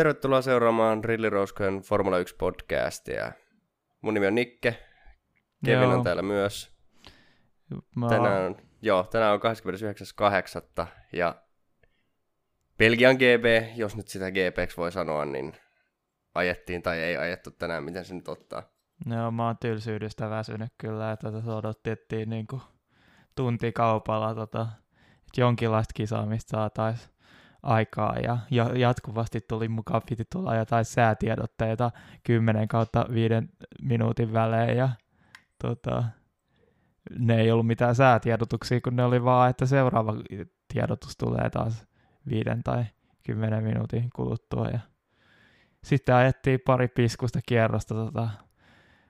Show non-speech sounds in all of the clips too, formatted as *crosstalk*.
Tervetuloa seuraamaan Rilli Roskojen Formula 1 podcastia. Mun nimi on Nikke. Kevin Joo. on täällä myös. Mä Tänään, joo, tänään on 29.8. ja Belgian GB, jos nyt sitä GPksi voi sanoa, niin ajettiin tai ei ajettu tänään, miten se nyt ottaa. Joo, mä oon tylsyydestä väsynyt kyllä, että tätä odotettiin niinku tuntikaupalla, tota, että jonkinlaista kisaamista saataisiin aikaa ja, ja jatkuvasti tuli mukaan, piti tulla jotain säätiedotteita 10 kautta 5 minuutin välein ja tota, ne ei ollut mitään säätiedotuksia, kun ne oli vaan, että seuraava tiedotus tulee taas viiden tai kymmenen minuutin kuluttua ja sitten ajettiin pari piskusta kierrosta tota,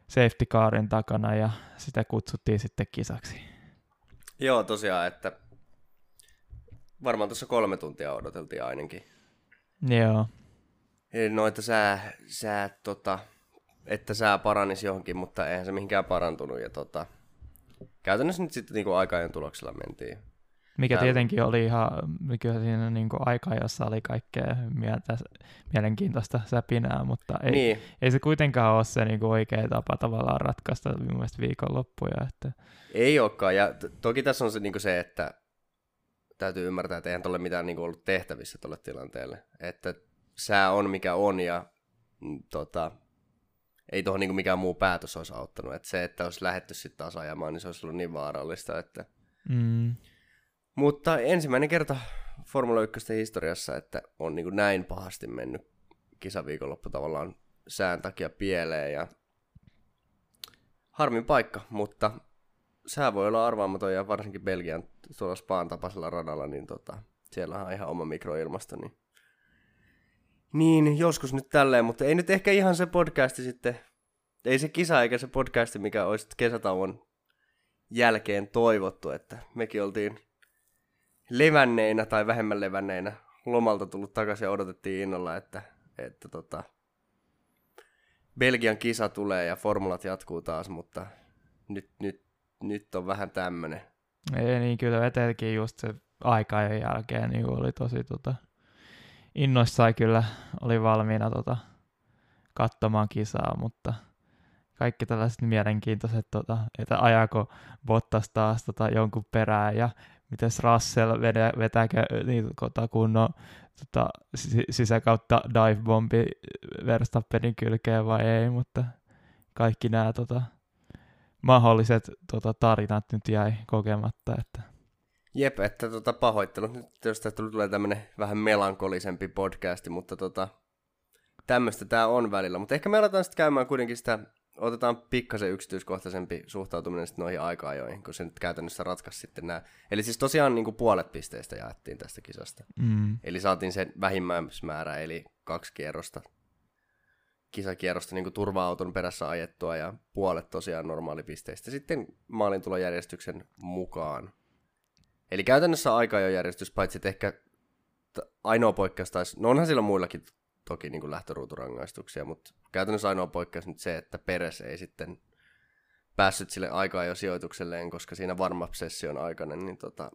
safety carin takana ja sitä kutsuttiin sitten kisaksi. Joo, tosiaan, että varmaan tuossa kolme tuntia odoteltiin ainakin. Joo, Eli no, että sää, sää tota, että sää paranisi johonkin, mutta eihän se mihinkään parantunut. Ja tota, käytännössä nyt sitten niinku aikajan tuloksella mentiin. mikä Täällä- tietenkin oli ihan, mikä siinä niinku aika, jossa oli kaikkea mieltä, mielenkiintoista säpinää, mutta ei, Niin, ei se kuitenkaan ole se niinku oikea tapa tavallaan ratkaista mielestä viikonloppuja. Että, ei olekaan. Ja t- toki tässä on se, niinku se, että täytyy ymmärtää, että eihän tuolle mitään niinku ollut tehtävissä tuolle tilanteelle. Että sää on mikä on ja mm, tota, ei tuohon niinku mikään muu päätös olisi auttanut. Että se, että olisi lähetty sitten taas ajamaan, niin se olisi ollut niin vaarallista, että mm, Mutta ensimmäinen kerta Formula 1 historiassa, että on niin kuin näin pahasti mennyt kisaviikonloppu tavallaan sään takia pieleen ja harmin paikka, mutta sää voi olla arvaamaton ja varsinkin Belgian tuolla Spaan tapaisella radalla, niin tota, siellä on ihan oma mikroilmasto, niin niin, joskus nyt tälleen, mutta ei nyt ehkä ihan se podcasti sitten, ei se kisa eikä se podcasti, mikä olisi kesätauon jälkeen toivottu, että mekin oltiin levänneinä tai vähemmän levänneinä lomalta tullut takaisin ja odotettiin innolla, että, että tota, Belgian kisa tulee ja formulat jatkuu taas, mutta nyt, nyt, nyt on vähän tämmönen. Ei niin kyllä etenkin just se aikajan jälkeen niin oli tosi tota, innoissaan kyllä oli valmiina tota, katsomaan kisaa, mutta kaikki tällaiset mielenkiintoiset, tota, että ajako Bottas taas tota, jonkun perään ja miten Russell vedä, vetääkö niin, tota, kunnon tota, si- sisäkautta dive bombi Verstappenin kylkeen vai ei, mutta kaikki nämä tota, mahdolliset tota, tarinat nyt jäi kokematta, että Jep, että tota, pahoittelut nyt, jos tästä tulee tämmönen vähän melankolisempi podcasti, mutta tota, tämmöistä tää on välillä. Mutta ehkä me aletaan sitten käymään kuitenkin sitä, otetaan pikkasen yksityiskohtaisempi suhtautuminen sitten noihin aika-ajoihin, kun se nyt käytännössä ratkaisi sitten nämä. Eli siis tosiaan niin kuin puolet pisteistä jaettiin tästä kisasta. mm, Eli saatiin se vähimmäismäärä, eli kaksi kierrosta, kisakierrosta niin turva-auton perässä ajettua ja puolet tosiaan normaalipisteistä sitten maalintulojärjestyksen mukaan. Eli käytännössä aika jo järjestys, paitsi että ehkä ainoa poikkeus taisi, no onhan sillä muillakin toki niin kuin lähtöruuturangaistuksia, mutta käytännössä ainoa poikkeus nyt se, että Peres ei sitten päässyt sille aikaa jo sijoitukselleen, koska siinä warm-up-session aikana niin tota,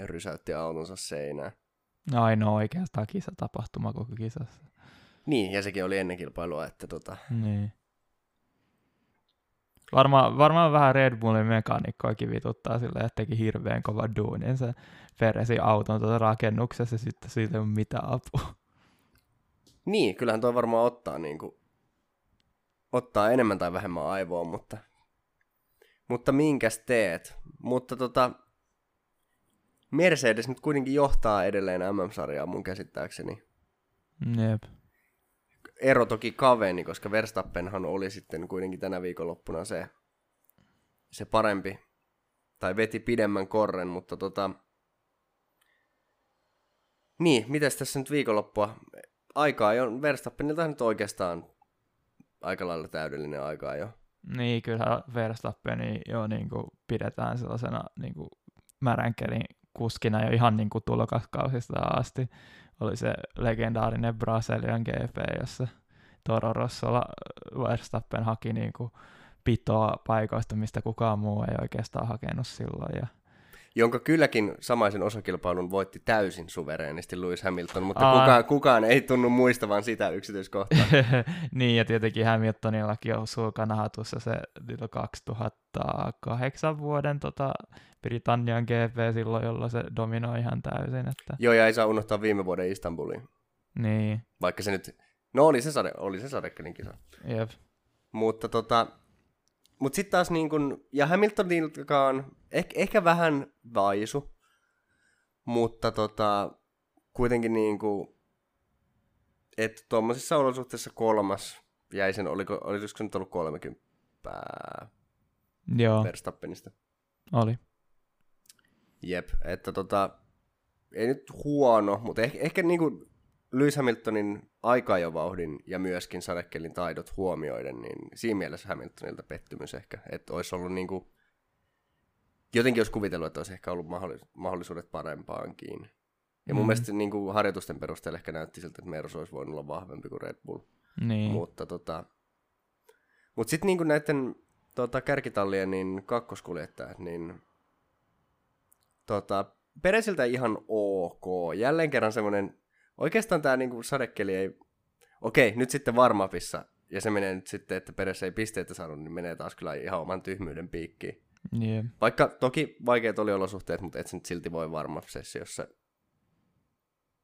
rysäytti autonsa seinään. ainoa oikeastaan kisatapahtuma koko kisassa. Niin, ja sekin oli ennen kilpailua, että tota, Niin. Varmaan, varmaan vähän Red Bullin mekaanikkoakin vituttaa sillä, että teki hirveän kova duunin se Feresi auton tuota rakennuksessa ja sitten siitä ei ole mitään apua. niin, kyllähän tuo varmaan ottaa niinku, ottaa enemmän tai vähemmän aivoon, mutta, mutta minkäs teet? Mutta tota, Mercedes nyt kuitenkin johtaa edelleen MM-sarjaa mun käsittääkseni. Jep. Ero toki kaveni, koska Verstappenhan oli sitten kuitenkin tänä viikonloppuna se, se parempi, tai veti pidemmän korren, mutta tota, niin, mitäs tässä nyt viikonloppua? Aikaa jo, Verstappenilta nyt oikeastaan aika lailla täydellinen aikaa jo. Niin, kyllä Verstappeni jo niin kuin pidetään sellaisena niin kuin märänkelin kuskina jo ihan niin kuin tulokaskausista asti. Oli se legendaarinen Brasilian GP, jossa Toro Rossolla Verstappen haki niin kuin pitoa paikoista, mistä kukaan muu ei oikeastaan hakenut silloin. Ja jonka kylläkin samaisen osakilpailun voitti täysin suvereenisti Lewis Hamilton, mutta Aa. kukaan, kukaan ei tunnu muistavan sitä yksityiskohtaa. *laughs* niin, ja tietenkin Hamiltonillakin on sulkana hatussa se 2008 vuoden tota, Britannian GP silloin, jolloin se dominoi ihan täysin. Että, Joo, ja ei saa unohtaa viime vuoden Istanbulin. niin, Vaikka se nyt, no oli se, sade, oli se sadekelin kisa. jep. Mutta tota, mut sitten taas niin kun, ja Hamiltoniltakaan ehkä, ehkä vähän vaisu, mutta tota, kuitenkin niin kuin, että tuommoisissa olosuhteissa kolmas jäi sen, oliko, olisiko se nyt ollut 30 Joo, Verstappenista. oli. Jep, että tota, ei nyt huono, mutta ehkä, ehkä niinku Lewis Hamiltonin aikajovauhdin ja myöskin sadekelin taidot huomioiden, niin siinä mielessä Hamiltonilta pettymys ehkä, että olisi ollut niinku, jotenkin olisi kuvitellut, että olisi ehkä ollut mahdollis- mahdollisuudet parempaankin. Ja mun Mm. mielestä niinku harjoitusten perusteella ehkä näytti siltä, että Mersu olisi voinut olla vahvempi kuin Red Bull. Niin, Mutta tota, mut sitten niinku näiden tota, kärkitallien niin kakkoskuljettajat, niin tota, Peresiltä ihan ok. Jälleen kerran semmoinen, oikeastaan tämä niinku sadekeli ei, okei, nyt sitten varmapissa, ja se menee nyt sitten, että Peres ei pisteitä saanut, niin menee taas kyllä ihan oman tyhmyyden piikkiin. jep. Vaikka toki vaikeat oli olosuhteet, mutta et sä nyt silti voi varma-sessiossa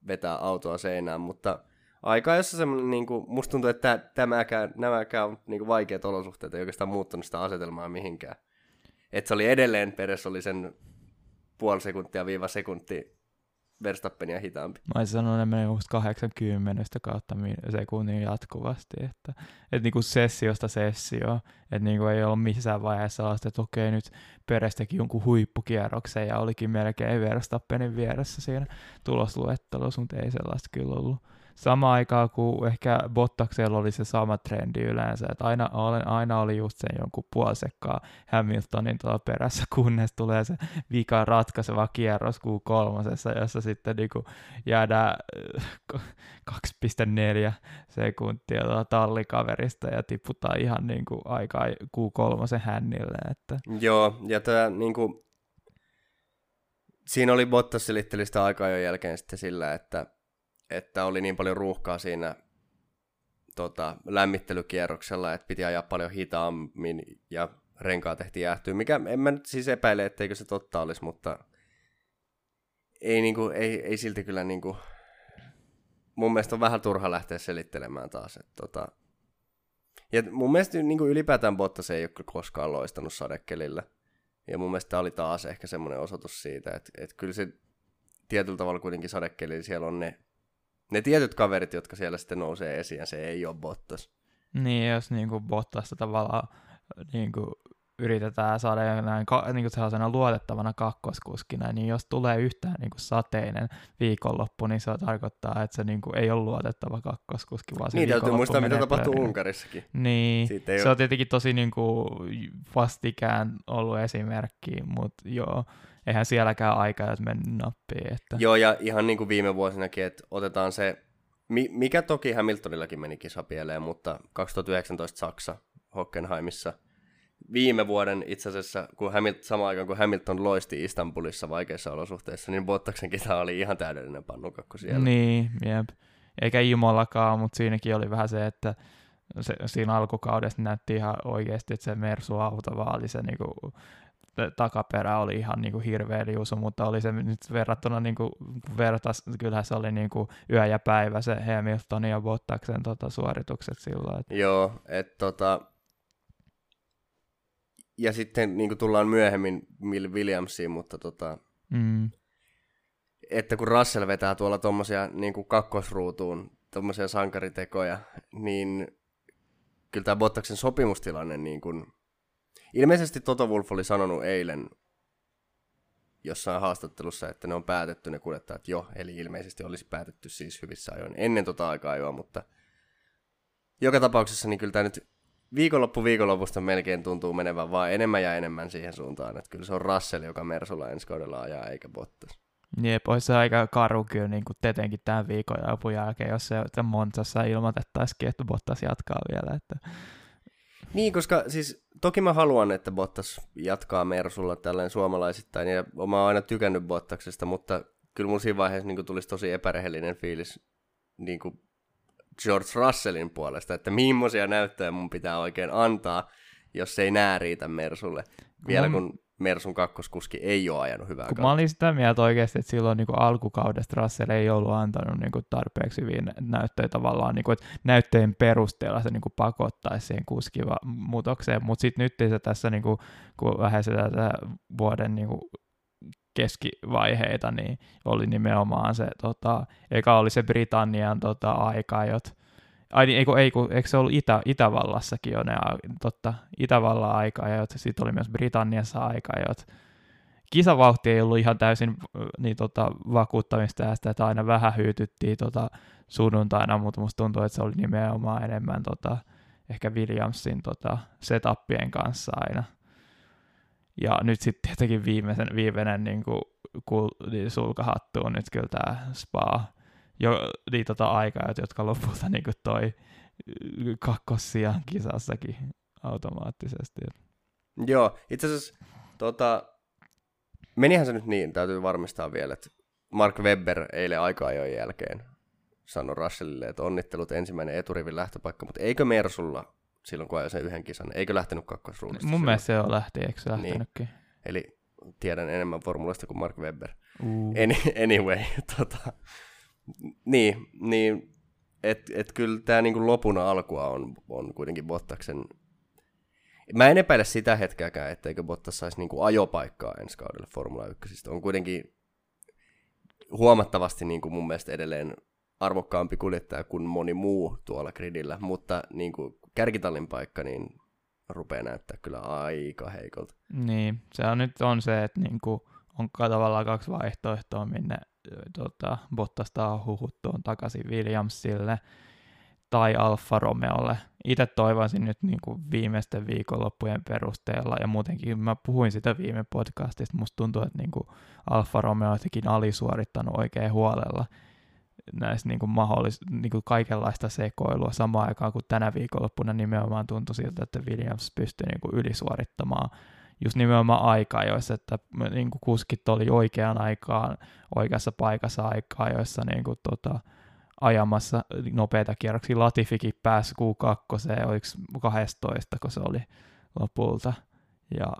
vetää autoa seinään, mutta aika jossa semmoinen, niin kuin, musta tuntuu, että tämäkään, nämäkään niin kuin vaikeat olosuhteet, ei oikeastaan muuttanut sitä asetelmaa mihinkään. Että se oli edelleen, Peres oli sen puoli sekuntia viiva sekunti Verstappenia hitaampi. Mä olisin sanonut, että menee just 80 kautta sekunnin jatkuvasti, että, että niinku sessiosta sessio, että niinku ei ollut missään vaiheessa sellaista, että okei nyt Peres teki jonkun huippukierroksen ja olikin melkein Verstappenin vieressä siinä tulosluettelossa, mutta ei sellaista kyllä ollut. Sama aikaa kuin ehkä Bottaksella oli se sama trendi yleensä, että aina, aina oli just sen jonkun puolisekkaa Hamiltonin tuolla perässä, *laughs* kunnes tulee se vika ratkaiseva kierros Q3, jossa sitten niinku jäädään äh, 2,4 sekuntia tuota tallikaverista ja tiputaan ihan niinku aikaa Q3 hännille. Että. Joo, ja tämä niinku, siinä oli Bottas selitteli sitä aikaa jo jälkeen sitten sillä, että, että oli niin paljon ruuhkaa siinä tota, lämmittelykierroksella, että piti ajaa paljon hitaammin ja renkaa tehtiin jäähtyä, mikä en mä nyt siis epäile, etteikö se totta olisi, mutta ei, niinku, ei, ei silti kyllä niinku, mun mielestä on vähän turha lähteä selittelemään taas. Että tota, ja mun mielestä niin kuin ylipäätään Bottas ei ole koskaan loistanut sadekelillä. Ja mun mielestä tämä oli taas ehkä semmoinen osoitus siitä, että, että kyllä se tietyllä tavalla kuitenkin sadekeli, siellä on ne, ne tietyt kaverit, jotka siellä sitten nousee esiin, ja se ei ole Bottas. Niin, jos niinku Bottasta tavallaan niinku yritetään saada näin, ka, niinku sellaisena luotettavana kakkoskuskina, niin jos tulee yhtään niinku sateinen viikonloppu, niin se tarkoittaa, että se niinku ei ole luotettava kakkoskuski, vaan se Niin, täytyy muistaa, mitä tapahtui plörinään. Unkarissakin. Niin, Siitä ei se ole- on tietenkin tosi niinku vastikään ollut esimerkki, mutta joo, eihän sielläkään aikaa mennyt nappiin. Että... Joo, ja ihan niin kuin viime vuosinakin, että otetaan se, mi- mikä toki Hamiltonillakin meni kisa pieleen, mutta 2019 Saksa Hockenheimissa viime vuoden itse asiassa, kun Hamilton, samaan aikaan kun Hamilton loisti Istanbulissa vaikeissa olosuhteissa, niin Bottaksen kisa oli ihan täydellinen pannukakku siellä. Niin, jep. Eikä Imollakaan, mutta siinäkin oli vähän se, että se, siinä alkukaudessa näytti ihan oikeasti, että se Mersu-auto vaan oli se niinku, takaperä oli ihan niinku hirveä liusu, mutta oli se nyt verrattuna niinku, kun vertas, kyllähän se oli niinku yö ja päivä se Hamiltonin ja Bottaksen tota, suoritukset silloin. Et, Joo, että tota... Ja sitten niin kuin tullaan myöhemmin Will Williamsiin, mutta tota, mm, että kun Russell vetää tuolla tommosia niin kuin kakkosruutuun tommosia sankaritekoja, niin kyllä tämä Bottaksen sopimustilanne niin kuin... Ilmeisesti Toto Wolff oli sanonut eilen jossain haastattelussa, että ne on päätetty ne kuljettajat jo, eli ilmeisesti olisi päätetty siis hyvissä ajoin ennen tota aikaa jo, mutta joka tapauksessa niin kyllä tämä nyt viikonloppu viikonlopusta melkein tuntuu menevän vaan enemmän ja enemmän siihen suuntaan, että kyllä se on Russell, joka Mersulla ensi kaudella ajaa, eikä Bottas. jep, olisi se aika karu kyllä niin kuin tietenkin tämän viikon jälkeen, jos se Montassa ilmoitettaisikin, että Bottas jatkaa vielä. Että, Niin, koska siis toki mä haluan, että Bottas jatkaa Mersulla tällainen suomalaisittain, ja mä oon aina tykännyt Bottaksesta, mutta kyllä mun siinä vaiheessa niin tulisi tosi epärehellinen fiilis niin kuin George Russellin puolesta, että millaisia näyttöjä mun pitää oikein antaa, jos se ei nää riitä Mersulle. Vielä kun Mersun kakkoskuski ei ole ajanut hyvää Kun mä olin sitä mieltä oikeasti, että silloin niin alkukaudesta Russell ei ollut antanut niin kuin tarpeeksi hyviä näyttöjä tavallaan, niin kuin, että näyttöjen perusteella se niin kuin pakottaisi siihen kuskiva muutokseen, mutta sitten nyt se tässä, niin kuin, kun lähestytään tätä vuoden niin kuin, keskivaiheita, niin oli nimenomaan se, tota, eka oli se Britannian tota, aika, jot, Ai niin, eikö, eikö, eikö se ollut Itä, Itävallassakin jo ne, totta, Itävallan aika, ja sitten oli myös Britanniassa aika, jot kisavauhti ei ollut ihan täysin niin, tota, vakuuttamista ja sitä, että aina vähän hyytyttiin tota, sunnuntaina, mutta musta tuntuu, että se oli nimenomaan enemmän tota, ehkä Williamsin tota, setupien kanssa aina. Ja nyt sitten tietenkin viimeisen, viimeinen niin kuin, kul, niin sulkahattu on nyt kyllä tämä Spa jo niin tota aikaa, jotka lopulta niin kuin toi kakkossian kisassakin automaattisesti. Joo, itse asiassa tota, menihän se nyt niin, täytyy varmistaa vielä, että Mark Webber eilen aikaa jo jälkeen sanoi Russellille, että onnittelut ensimmäinen eturivin lähtöpaikka, mutta eikö Mersulla silloin kun ajoi sen yhden kisan, eikö lähtenyt kakkosruudusta? Mun mielestä se on lähti, eikö se niin. lähtenytkin? Niin. Eli tiedän enemmän formulasta kuin Mark Webber. Uh. Anyway, *laughs* tota, niin, niin että et kyllä tämä niinku lopun alkua on, on kuitenkin Bottaksen... Mä en epäile sitä hetkeäkään, etteikö Bottas saisi niinku ajopaikkaa ensi kaudelle Formula 1. On kuitenkin huomattavasti niinku mun mielestä edelleen arvokkaampi kuljettaja kuin moni muu tuolla gridillä, mutta niin kuin kärkitallin paikka niin rupeaa näyttää kyllä aika heikolta. Niin, se on nyt on se, että niin kuin on tavallaan kaksi vaihtoehtoa, minne tota, Bottasta on huhuttu on takaisin Williamsille tai Alfa Romeolle. Itse toivoisin nyt niin kuin viimeisten viikonloppujen perusteella, ja muutenkin mä puhuin sitä viime podcastista, musta tuntuu, että niin kuin Alfa Romeo on alisuorittanut oikein huolella näistä niin kuin mahdollis, niin kuin kaikenlaista sekoilua samaan aikaan, kun tänä viikonloppuna nimenomaan tuntui siltä, että Williams pystyi niin kuin ylisuorittamaan just nimenomaan aikaa, joissa että niin kuin kuskit oli oikeaan aikaan, oikeassa paikassa aikaa, joissa niin kuin, tota, ajamassa nopeita kierroksia. Latifikin pääsi Q2, oliko 12, kun se oli lopulta. Ja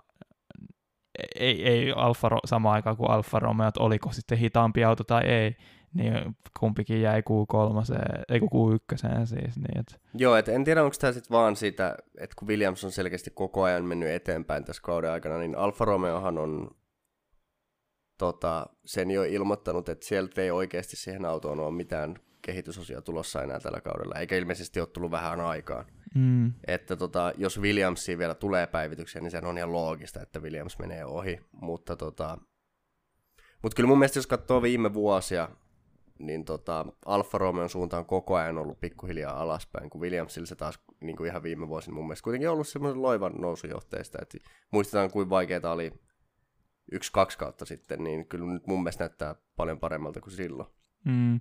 ei, ei Alfa, sama aikaan kuin Alfa Romeo, että oliko sitten hitaampi auto tai ei, niin kumpikin jäi Q3, ei Q1 siis. Niin et. Joo, et en tiedä onko tämä sitten vaan sitä, että kun Williams on selkeästi koko ajan mennyt eteenpäin tässä kauden aikana, niin Alfa Romeohan on tota, sen jo ilmoittanut, että sieltä ei oikeasti siihen autoon ole mitään kehitysosia tulossa enää tällä kaudella, eikä ilmeisesti ole tullut vähän aikaan. Mm. Että tota, jos Williamsiin vielä tulee päivityksiä, niin se on ihan loogista, että Williams menee ohi, mutta tota, mutta kyllä mun mielestä, jos katsoo viime vuosia, niin tota, Alfa Romeon suuntaan koko ajan ollut pikkuhiljaa alaspäin, kun Williamsilla se taas niin kuin ihan viime vuosina mun mielestä kuitenkin ollut semmoisen loivan nousujohteista, että muistetaan kuinka vaikeaa oli yksi-kaksi kautta sitten, niin kyllä nyt mun mielestä näyttää paljon paremmalta kuin silloin. Mm.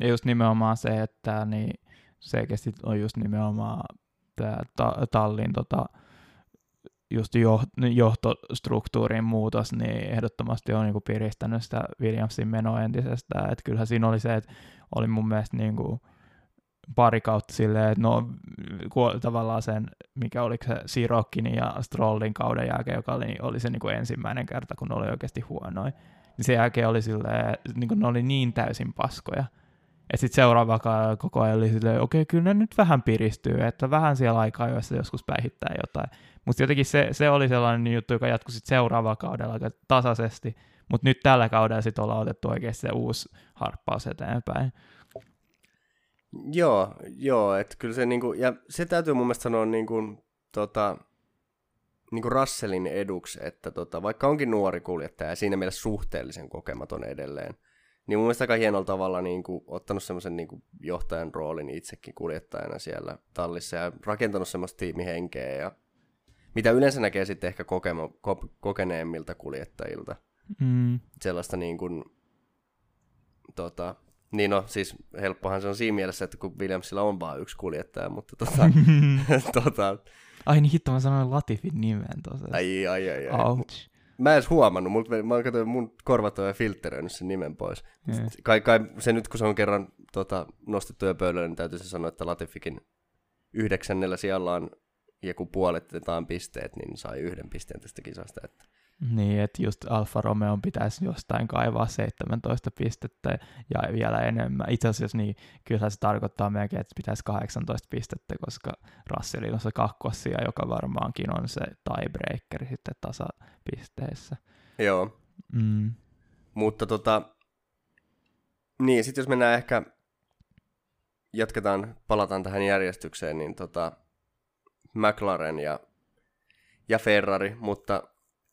Ja just nimenomaan se, että niin selkeästi on just nimenomaan tämä ta- tallin tota, just johtostruktuurin muutos, niin ehdottomasti on niin piristänyt sitä Williamsin menoa entisestään. Että kyllähän siinä oli se, että oli mun mielestä niin kuin pari kautta silleen, että no tavallaan sen, mikä oli se Sirokkin ja Strollin kauden jälkeen, joka oli, oli se niin kuin ensimmäinen kerta, kun ne oli oikeasti huonoin. Niin sen jälkeen oli silleen, niin kuin ne oli niin täysin paskoja. Ja sitten seuraava koko ajan oli silleen, okei, okay, kyllä ne nyt vähän piristyy, että vähän siellä aikaa, joissa joskus päihittää jotain. Mutta jotenkin se, se oli sellainen juttu, joka jatkui sitten seuraavalla kaudella aika tasaisesti, mutta nyt tällä kaudella sitten ollaan otettu oikein se uusi harppaus eteenpäin. Joo, joo, että kyllä se niinku, ja se täytyy mun mielestä sanoa niinku, tota, niinku Russellin eduksi, että tota, vaikka onkin nuori kuljettaja ja siinä mielessä suhteellisen kokematon edelleen, niin mun mielestä aika hienolla tavalla niin kuin, ottanut semmoisen niin johtajan roolin itsekin kuljettajana siellä tallissa ja rakentanut semmoista tiimihenkeä ja mitä yleensä näkee sitten ehkä kokema, ko, kokeneemmilta kuljettajilta. Mm. Sellaista niin kuin, tota, niin no, siis helppohan se on siinä mielessä, että kun Williamsilla on vain yksi kuljettaja, mutta tota, *laughs* *laughs* tota, Ai niin hitto, mä sanoin Latifin nimen tuossa. Ai, ai, ai, ai. Ouch. Mä en edes huomannut, mut mä oon katsoin, mun korvat on filtteröinyt sen nimen pois. Joo. Kai, kai se nyt, kun se on kerran tota, nostettu jo pöydälle, niin täytyy se sanoa, että Latifikin yhdeksännellä sijalla on, ja kun puoletetaan pisteet, niin sai yhden pisteen tästä kisasta. Että Niin, että just Alfa Romeo pitäisi jostain kaivaa 17 pistettä ja vielä enemmän. Itse asiassa niin kyllähän se tarkoittaa melkein, että pitäisi 18 pistettä, koska Russellilla on se kakkossia, joka varmaankin on se tiebreaker sitten tasapisteissä. Joo, Mm. mutta tota, niin, sitten jos mennään ehkä, jatketaan, palataan tähän järjestykseen, niin tota, McLaren ja, ja Ferrari, mutta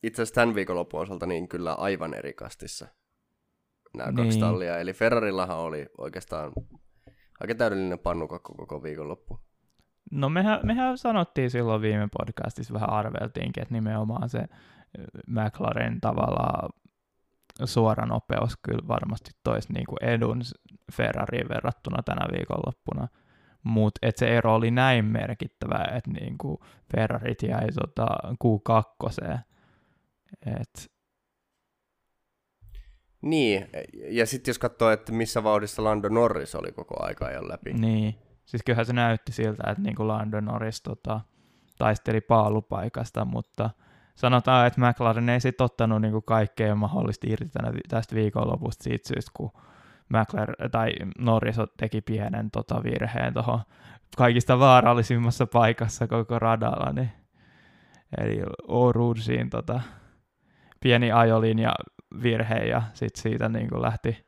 itse asiassa tämän viikonlopun osalta niin kyllä aivan eri kastissa nämä kaksi Niin. tallia. Eli Ferrarillahan oli oikeastaan aika täydellinen pannukakko koko viikonloppu. No mehän, mehän sanottiin silloin viime podcastissa, vähän arveltiinkin, että nimenomaan se ö, McLaren tavallaan suora nopeus kyllä varmasti toisi niinku edun Ferrariin verrattuna tänä viikonloppuna. Mutta se ero oli näin merkittävä, että niinku Ferrarit jäi tota Q2. Et, Niin, ja sitten jos katsoo, että missä vauhdissa Lando Norris oli koko aika ajan läpi. niin. Siis kyllähän se näytti siltä, että niinku Lando Norris tota, taisteli paalupaikasta, mutta sanotaan, että McLaren ei sitten ottanut niinku kaikkea mahdollista irti tänä, tästä viikonlopusta siitä syystä, kun McLaren, tai Norris teki pienen tota, virheen tuohon kaikista vaarallisimmassa paikassa koko radalla, niin, eli Orudsiin tota, pieni ajolinja virhe ja sitten siitä niinku lähti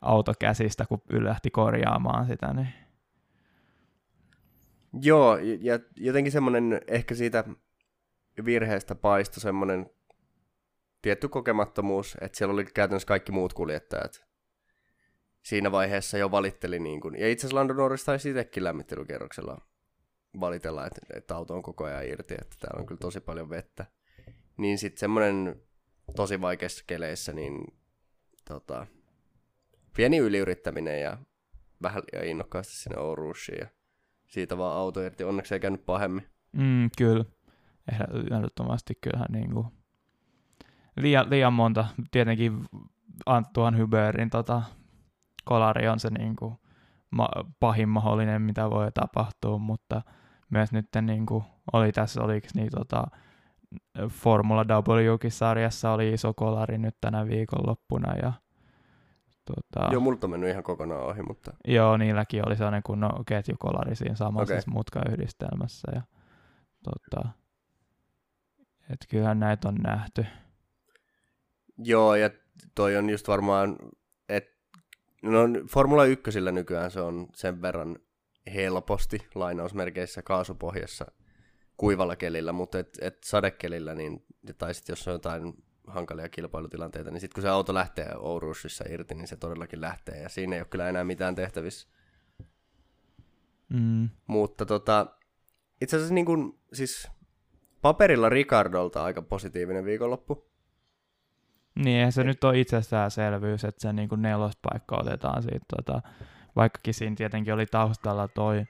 auto käsistä, kun lähti korjaamaan sitä, niin Joo, ja jotenkin semmoinen ehkä siitä virheestä paistoi semmoinen tietty kokemattomuus, että siellä oli käytännössä kaikki muut kuljettajat siinä vaiheessa jo valitteli. Niin kuin, ja itse asiassa Lando Norris taisi itsekin lämmittelykierroksella valitella, että, että auto on koko ajan irti, että täällä on kyllä tosi paljon vettä. Niin sitten semmoinen tosi vaikeissa keleissä, niin tota, pieni yliyrittäminen ja vähän liian innokkaasti sinne Ourushiin ja siitä vaan auto irti. Onneksi ei käynyt pahemmin. Mm, kyllä. Ehdot- Ehdottomasti kyllähän niin kuin liian, liian monta. Tietenkin Antuan Hyberin tota, kolari on se niin kuin ma- pahin mahdollinen, mitä voi tapahtua, mutta myös nyt niin kuin oli tässä, oliko niin tota, Formula W-sarjassa oli iso kolari nyt tänä viikonloppuna ja tota, Joo, multa on mennyt ihan kokonaan ohi, mutta Joo, niilläkin oli sellainen kunnon ketjukolari siinä samassa okay. mutkayhdistelmässä. Ja, tota, et kyllähän näitä on nähty. joo, ja toi on just varmaan, että no Formula 1 nykyään se on sen verran helposti lainausmerkeissä kaasupohjassa kuivalla kelillä, mutta et, et sadekelillä, niin, tai sitten jos on jotain hankalia kilpailutilanteita, niin sitten kun se auto lähtee Ourusissa irti, niin se todellakin lähtee, ja siinä ei ole kyllä enää mitään tehtävissä. Mm. Mutta tota, itse asiassa niin kuin, siis paperilla Ricardolta aika positiivinen viikonloppu. Niin, eihän se nyt on itsestäänselvyys, että se niin kuin nelospaikka otetaan siitä. Tota, vaikkakin siinä tietenkin oli taustalla toi,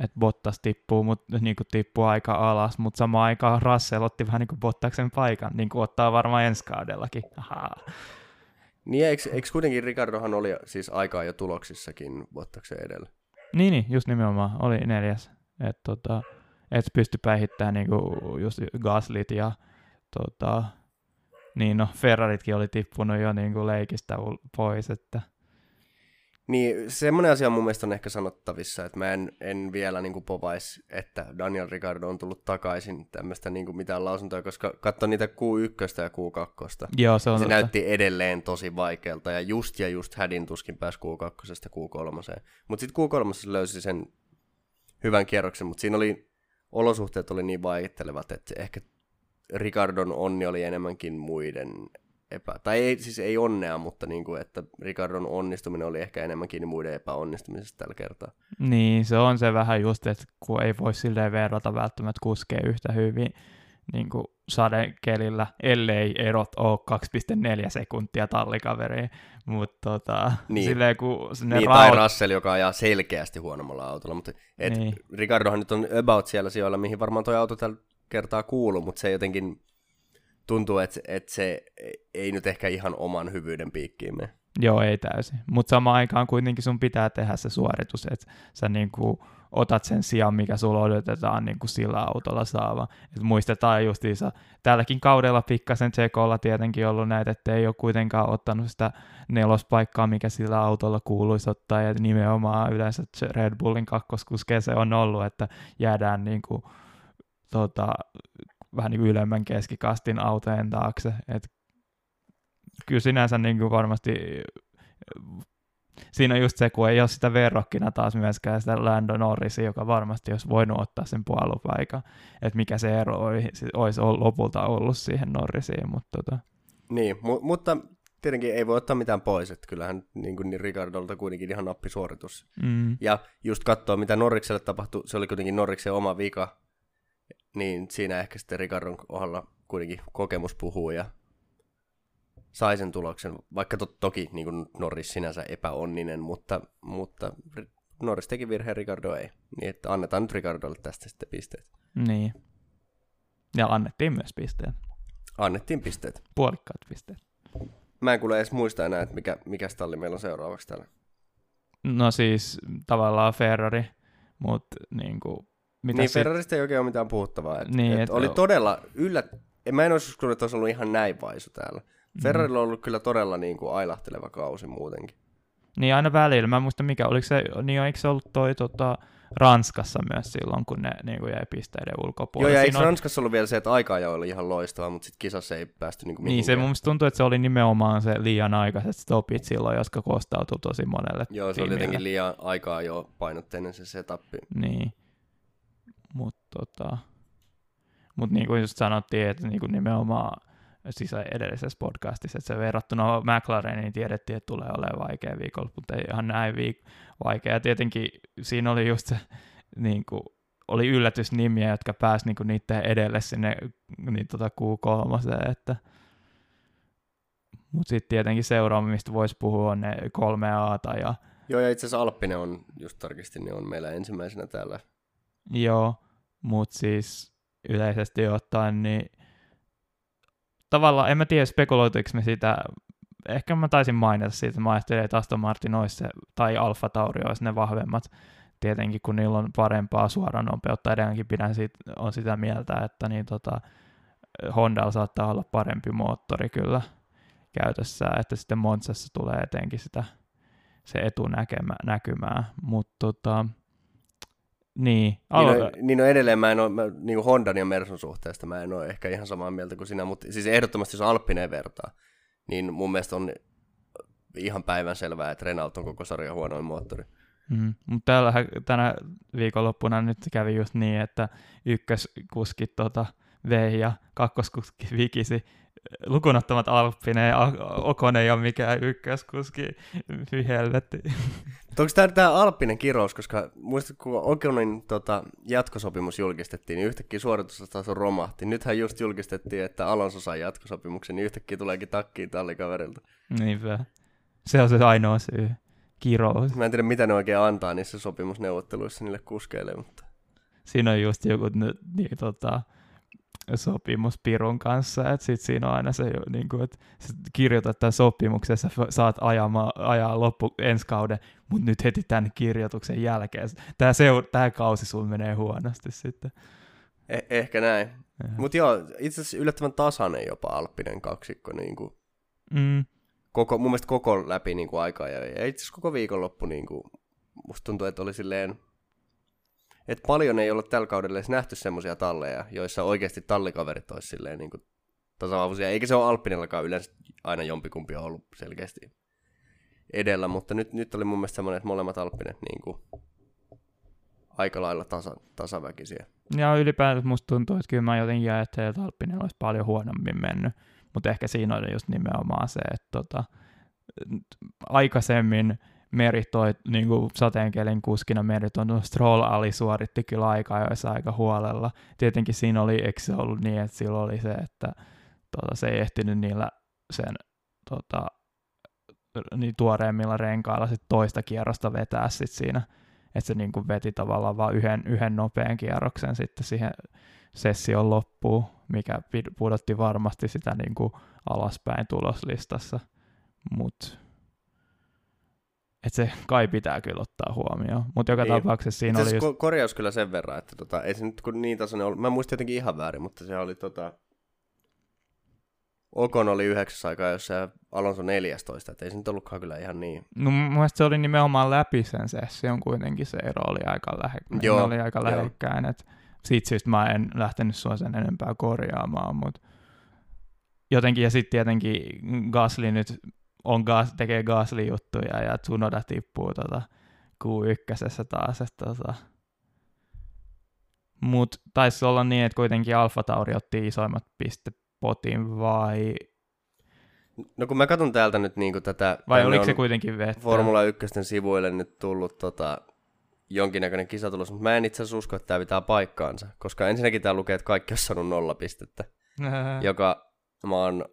että Bottas tippuu, mutta niin kuin tippuu aika alas, mutta samaan aikaan Russell otti vähän niin kuin Bottaksen paikan, niin kuin ottaa varmaan ensi kaudellakin. Ahaa. Niin eikö, eikö kuitenkin Ricardohan oli siis aikaa jo tuloksissakin Bottaksen edellä? Niin, niin, just nimenomaan, oli neljäs. Että tota, et pysty päihittämään niinku just Gaslit ja tota, niin no, Ferraritkin oli tippunut jo niinku leikistä ul- pois, että Niin, semmoinen asia mun mielestä on ehkä sanottavissa, että mä en, en vielä niin povais, että Daniel Ricardo on tullut takaisin tämmöistä niin mitään lausuntoja, koska katso niitä Q1 ja Q2. joo, se on Se totta. näytti edelleen tosi vaikealta ja just ja just hädin tuskin pääsi Q2 Q3. Mutta sitten Q3 löysi sen hyvän kierroksen, mutta siinä oli, olosuhteet oli niin vaihtelevat, että ehkä Ricardon onni oli enemmänkin muiden epä... Tai ei, siis ei onnea, mutta niin kuin, että Ricardon onnistuminen oli ehkä enemmänkin muiden epäonnistumisesta tällä kertaa. Niin, se on se vähän just, että kun ei voi silleen verrata välttämättä kuskea yhtä hyvin niin kuin sadekelillä, ellei erot ole 2,4 sekuntia tallikaveriin. Mutta tota, Niin. silleen kun sinne Niin, raot... tai Russell, joka ajaa selkeästi huonommalla autolla. Mutta et, niin. Ricardohan nyt on about siellä sijoilla, mihin varmaan tuo auto tällä kertaa kuuluu, mutta se jotenkin tuntuu, että, että se ei nyt ehkä ihan oman hyvyyden piikkiin mene. Joo, ei täysin. Mutta samaan aikaan kuitenkin sun pitää tehdä se suoritus, että sä niinku otat sen sijaan, mikä sulla odotetaan niinku sillä autolla saava. Et muistetaan justiinsa, tälläkin kaudella pikkasen Tsekolla tietenkin ollut näitä, että ei ole kuitenkaan ottanut sitä nelospaikkaa, mikä sillä autolla kuuluisi ottaa, ja nimenomaan yleensä Red Bullin kakkoskuske se on ollut, että jäädään niinku, tota, vähän niin kuin ylemmän keskikastin autojen taakse. Et kyllä sinänsä niin kuin varmasti siinä on just se, kun ei ole sitä verrokkina taas myöskään sitä Lando Norrisia, joka varmasti olisi voinut ottaa sen puolupaikan, että mikä se ero olisi, lopulta ollut siihen Norrisiin, mutta tota, Niin, mu- mutta tietenkin ei voi ottaa mitään pois, että kyllähän niin kuin niin Ricardolta kuitenkin ihan nappisuoritus. mm, Ja just katsoa, mitä Norrikselle tapahtui, se oli kuitenkin Norriksen oma vika, niin siinä ehkä sitten Ricardon kohdalla kuitenkin kokemus puhuu ja sai sen tuloksen, vaikka to- toki niin kuin Norris sinänsä epäonninen, mutta, mutta Norris teki virheen, Ricardo ei. Niin että annetaan nyt Ricardolle tästä sitten pisteet. niin. Ja annettiin myös pisteet, Annettiin pisteet. puolikkaat pisteet. Mä en kuule edes muista enää, että mikä, mikä stalli meillä on seuraavaksi täällä. No siis tavallaan Ferrari, mutta niin kuin, mitä niin, sit- Ferrarista ei oikein ole mitään puhuttavaa. Et, Niin, et et- oli todella yllät... En, mä en olisi uskonut, että olisi ollut ihan näin vaisu täällä. Mm. Ferrarilla on ollut kyllä todella niin kuin ailahteleva kausi muutenkin. Niin aina välillä. Mä en muista mikä, oliko se, niin eikö se ollut toi tota, Ranskassa myös silloin, kun ne niin kuin jäi pisteiden Joo, ulkopuolelle. ja Siinä eikö on- Ranskassa ollut vielä se, että aika oli ihan loistava, mutta sitten kisassa ei päästy niin kuin Niin, se mun mielestä tuntuu, että se oli nimenomaan se liian aikaiset stopit silloin, jotka kostautui tosi monelle Joo, se oli tiimille. jotenkin liian aikaa jo painotteinen se setappi. Niin. Mutta tota, mut niin kuin just sanottiin, että niin kuin nimenomaan siis edellisessä podcastissa, että se verrattuna McLareniin tiedettiin, että tulee olemaan vaikea viikolla, mutta ei ihan näin viik- vaikea. Tietenkin siinä oli just se, niin kuin, oli yllätysnimiä, jotka pääsi niin kuin niiden edelle sinne niin tota Q3, että mutta sitten tietenkin seuraava, mistä voisi puhua, on ne kolme Aata ja Joo, ja itse asiassa Alppinen on, just tarkistin, niin on meillä ensimmäisenä täällä. Joo, mutta siis yleisesti ottaen, niin tavallaan, en mä tiedä spekuloituiko me sitä, ehkä mä taisin mainita siitä, että mä ajattelin, että Aston Martin olisi se, tai Alfa Tauri olisi ne vahvemmat, tietenkin kun niillä on parempaa suoranopeutta, edelleenkin pidän siitä, on sitä mieltä, että niin tota, Hondalla saattaa olla parempi moottori kyllä käytössä, että sitten Monsassa tulee etenkin sitä se etu näkemä, näkymään, mutta tota, niin, Niin on, niin on edelleen, mä en ole, mä, niin kuin Hondan ja Mersun suhteesta mä en ole ehkä ihan samaa mieltä kuin sinä, mutta siis ehdottomasti jos Alppinen vertaa, niin mun mielestä on ihan päivän selvää, että Renault on koko sarjan huonoin moottori. Mm. Mutta täällä, tänä viikonloppuna nyt kävi just niin, että ykköskuski tota, vei ja kakkoskuski vikisi. Lukunottamat Alppinen ja Okone ei ole mikään ykköskuski. Hyi helvetti. Onko tämä, tämä Alppinen kirous, koska muistatko, kun Okonin tota, jatkosopimus julkistettiin, niin yhtäkkiä suoritustaso romahti. Nythän just julkistettiin, että Alonso sai jatkosopimuksen, niin yhtäkkiä tuleekin takkiin tallikaverilta. Niinpä. Se on se ainoa syy. Kirous. Mä en tiedä, mitä ne oikein antaa niissä sopimusneuvotteluissa niille kuskeille, mutta Siinä on just joku niin, tota, sopimus Pirun kanssa, että sit siinä on aina se, niin kuin, että sä kirjoitat tämän sopimuksessa, saat ajamaan, ajaa loppu ensi kauden, mutta nyt heti tämän kirjoituksen jälkeen. Tämä, seur- tämä kausi sun menee huonosti sitten. eh- ehkä näin. Mutta joo, itse asiassa yllättävän tasainen jopa Alppinen kaksikko, niin kuin Mm, koko, mun mielestä koko läpi niin kuin aikaa. Ja, ja itse asiassa koko viikonloppu, niin kuin, musta tuntuu, että oli silleen, että paljon ei ole tällä kaudella edes nähty semmoisia talleja, joissa oikeasti tallikaverit olisi silleen niin kuin tasavauvuisia. Eikä se ole Alppinellakaan yleensä aina jompikumpi on ollut selkeästi edellä, mutta nyt, nyt oli mun mielestä semmoinen, että molemmat Alppinet niin kuin aika lailla tasa, tasaväkisiä. ja ylipäätään musta tuntuu, että kyllä mä jotenkin ajattelin, että Alppinen olisi paljon huonommin mennyt, mutta ehkä siinä oli just nimenomaan se, että tota, aikaisemmin Meri toi niin kuin sateenkelin kuskina Meriton, Stroll Ali suoritti kyllä aika joissa aika huolella. Tietenkin siinä oli, eikö se ollut niin, että silloin oli se, että tota, se ei ehtinyt niillä sen tota, niin tuoreemmilla renkailla sit toista kierrosta vetää sit siinä, että se niin kuin veti tavallaan vain yhden, yhden nopean kierroksen sitten siihen session loppuun, mikä pudotti varmasti sitä niin kuin alaspäin tuloslistassa, mutta että se kai pitää kyllä ottaa huomioon. Mutta joka niin. tapauksessa siinä oli just... korjaus kyllä sen verran, että tota, ei se nyt kun niin tasoinen ollut. Mä muistin jotenkin ihan väärin, mutta se oli tota... Okon oli yhdeksäs aikaa, jos se Alonso 14, että ei se nyt ollutkaan kyllä ihan niin. No mun mielestä se oli nimenomaan läpi sen session kuitenkin, se ero oli aika, lähe... Joo, oli aika lähekkäin, että siitä syystä mä en lähtenyt sua sen enempää korjaamaan, mutta jotenkin, ja sitten tietenkin Gasly nyt on gas, tekee Gasly-juttuja ja Tsunoda tippuu tota Q1 taas. Että tota. Mutta taisi olla niin, että kuitenkin Alfa Tauri otti isoimmat pistepotin vai... No kun mä katson täältä nyt niin tätä... Vai oliko se kuitenkin vettä? Formula 1 sivuille nyt tullut tota, jonkinnäköinen kisatulos, mutta mä en itse asiassa usko, että tämä pitää paikkaansa, koska ensinnäkin tämä lukee, että kaikki on saanut nolla pistettä, *laughs* joka mä oon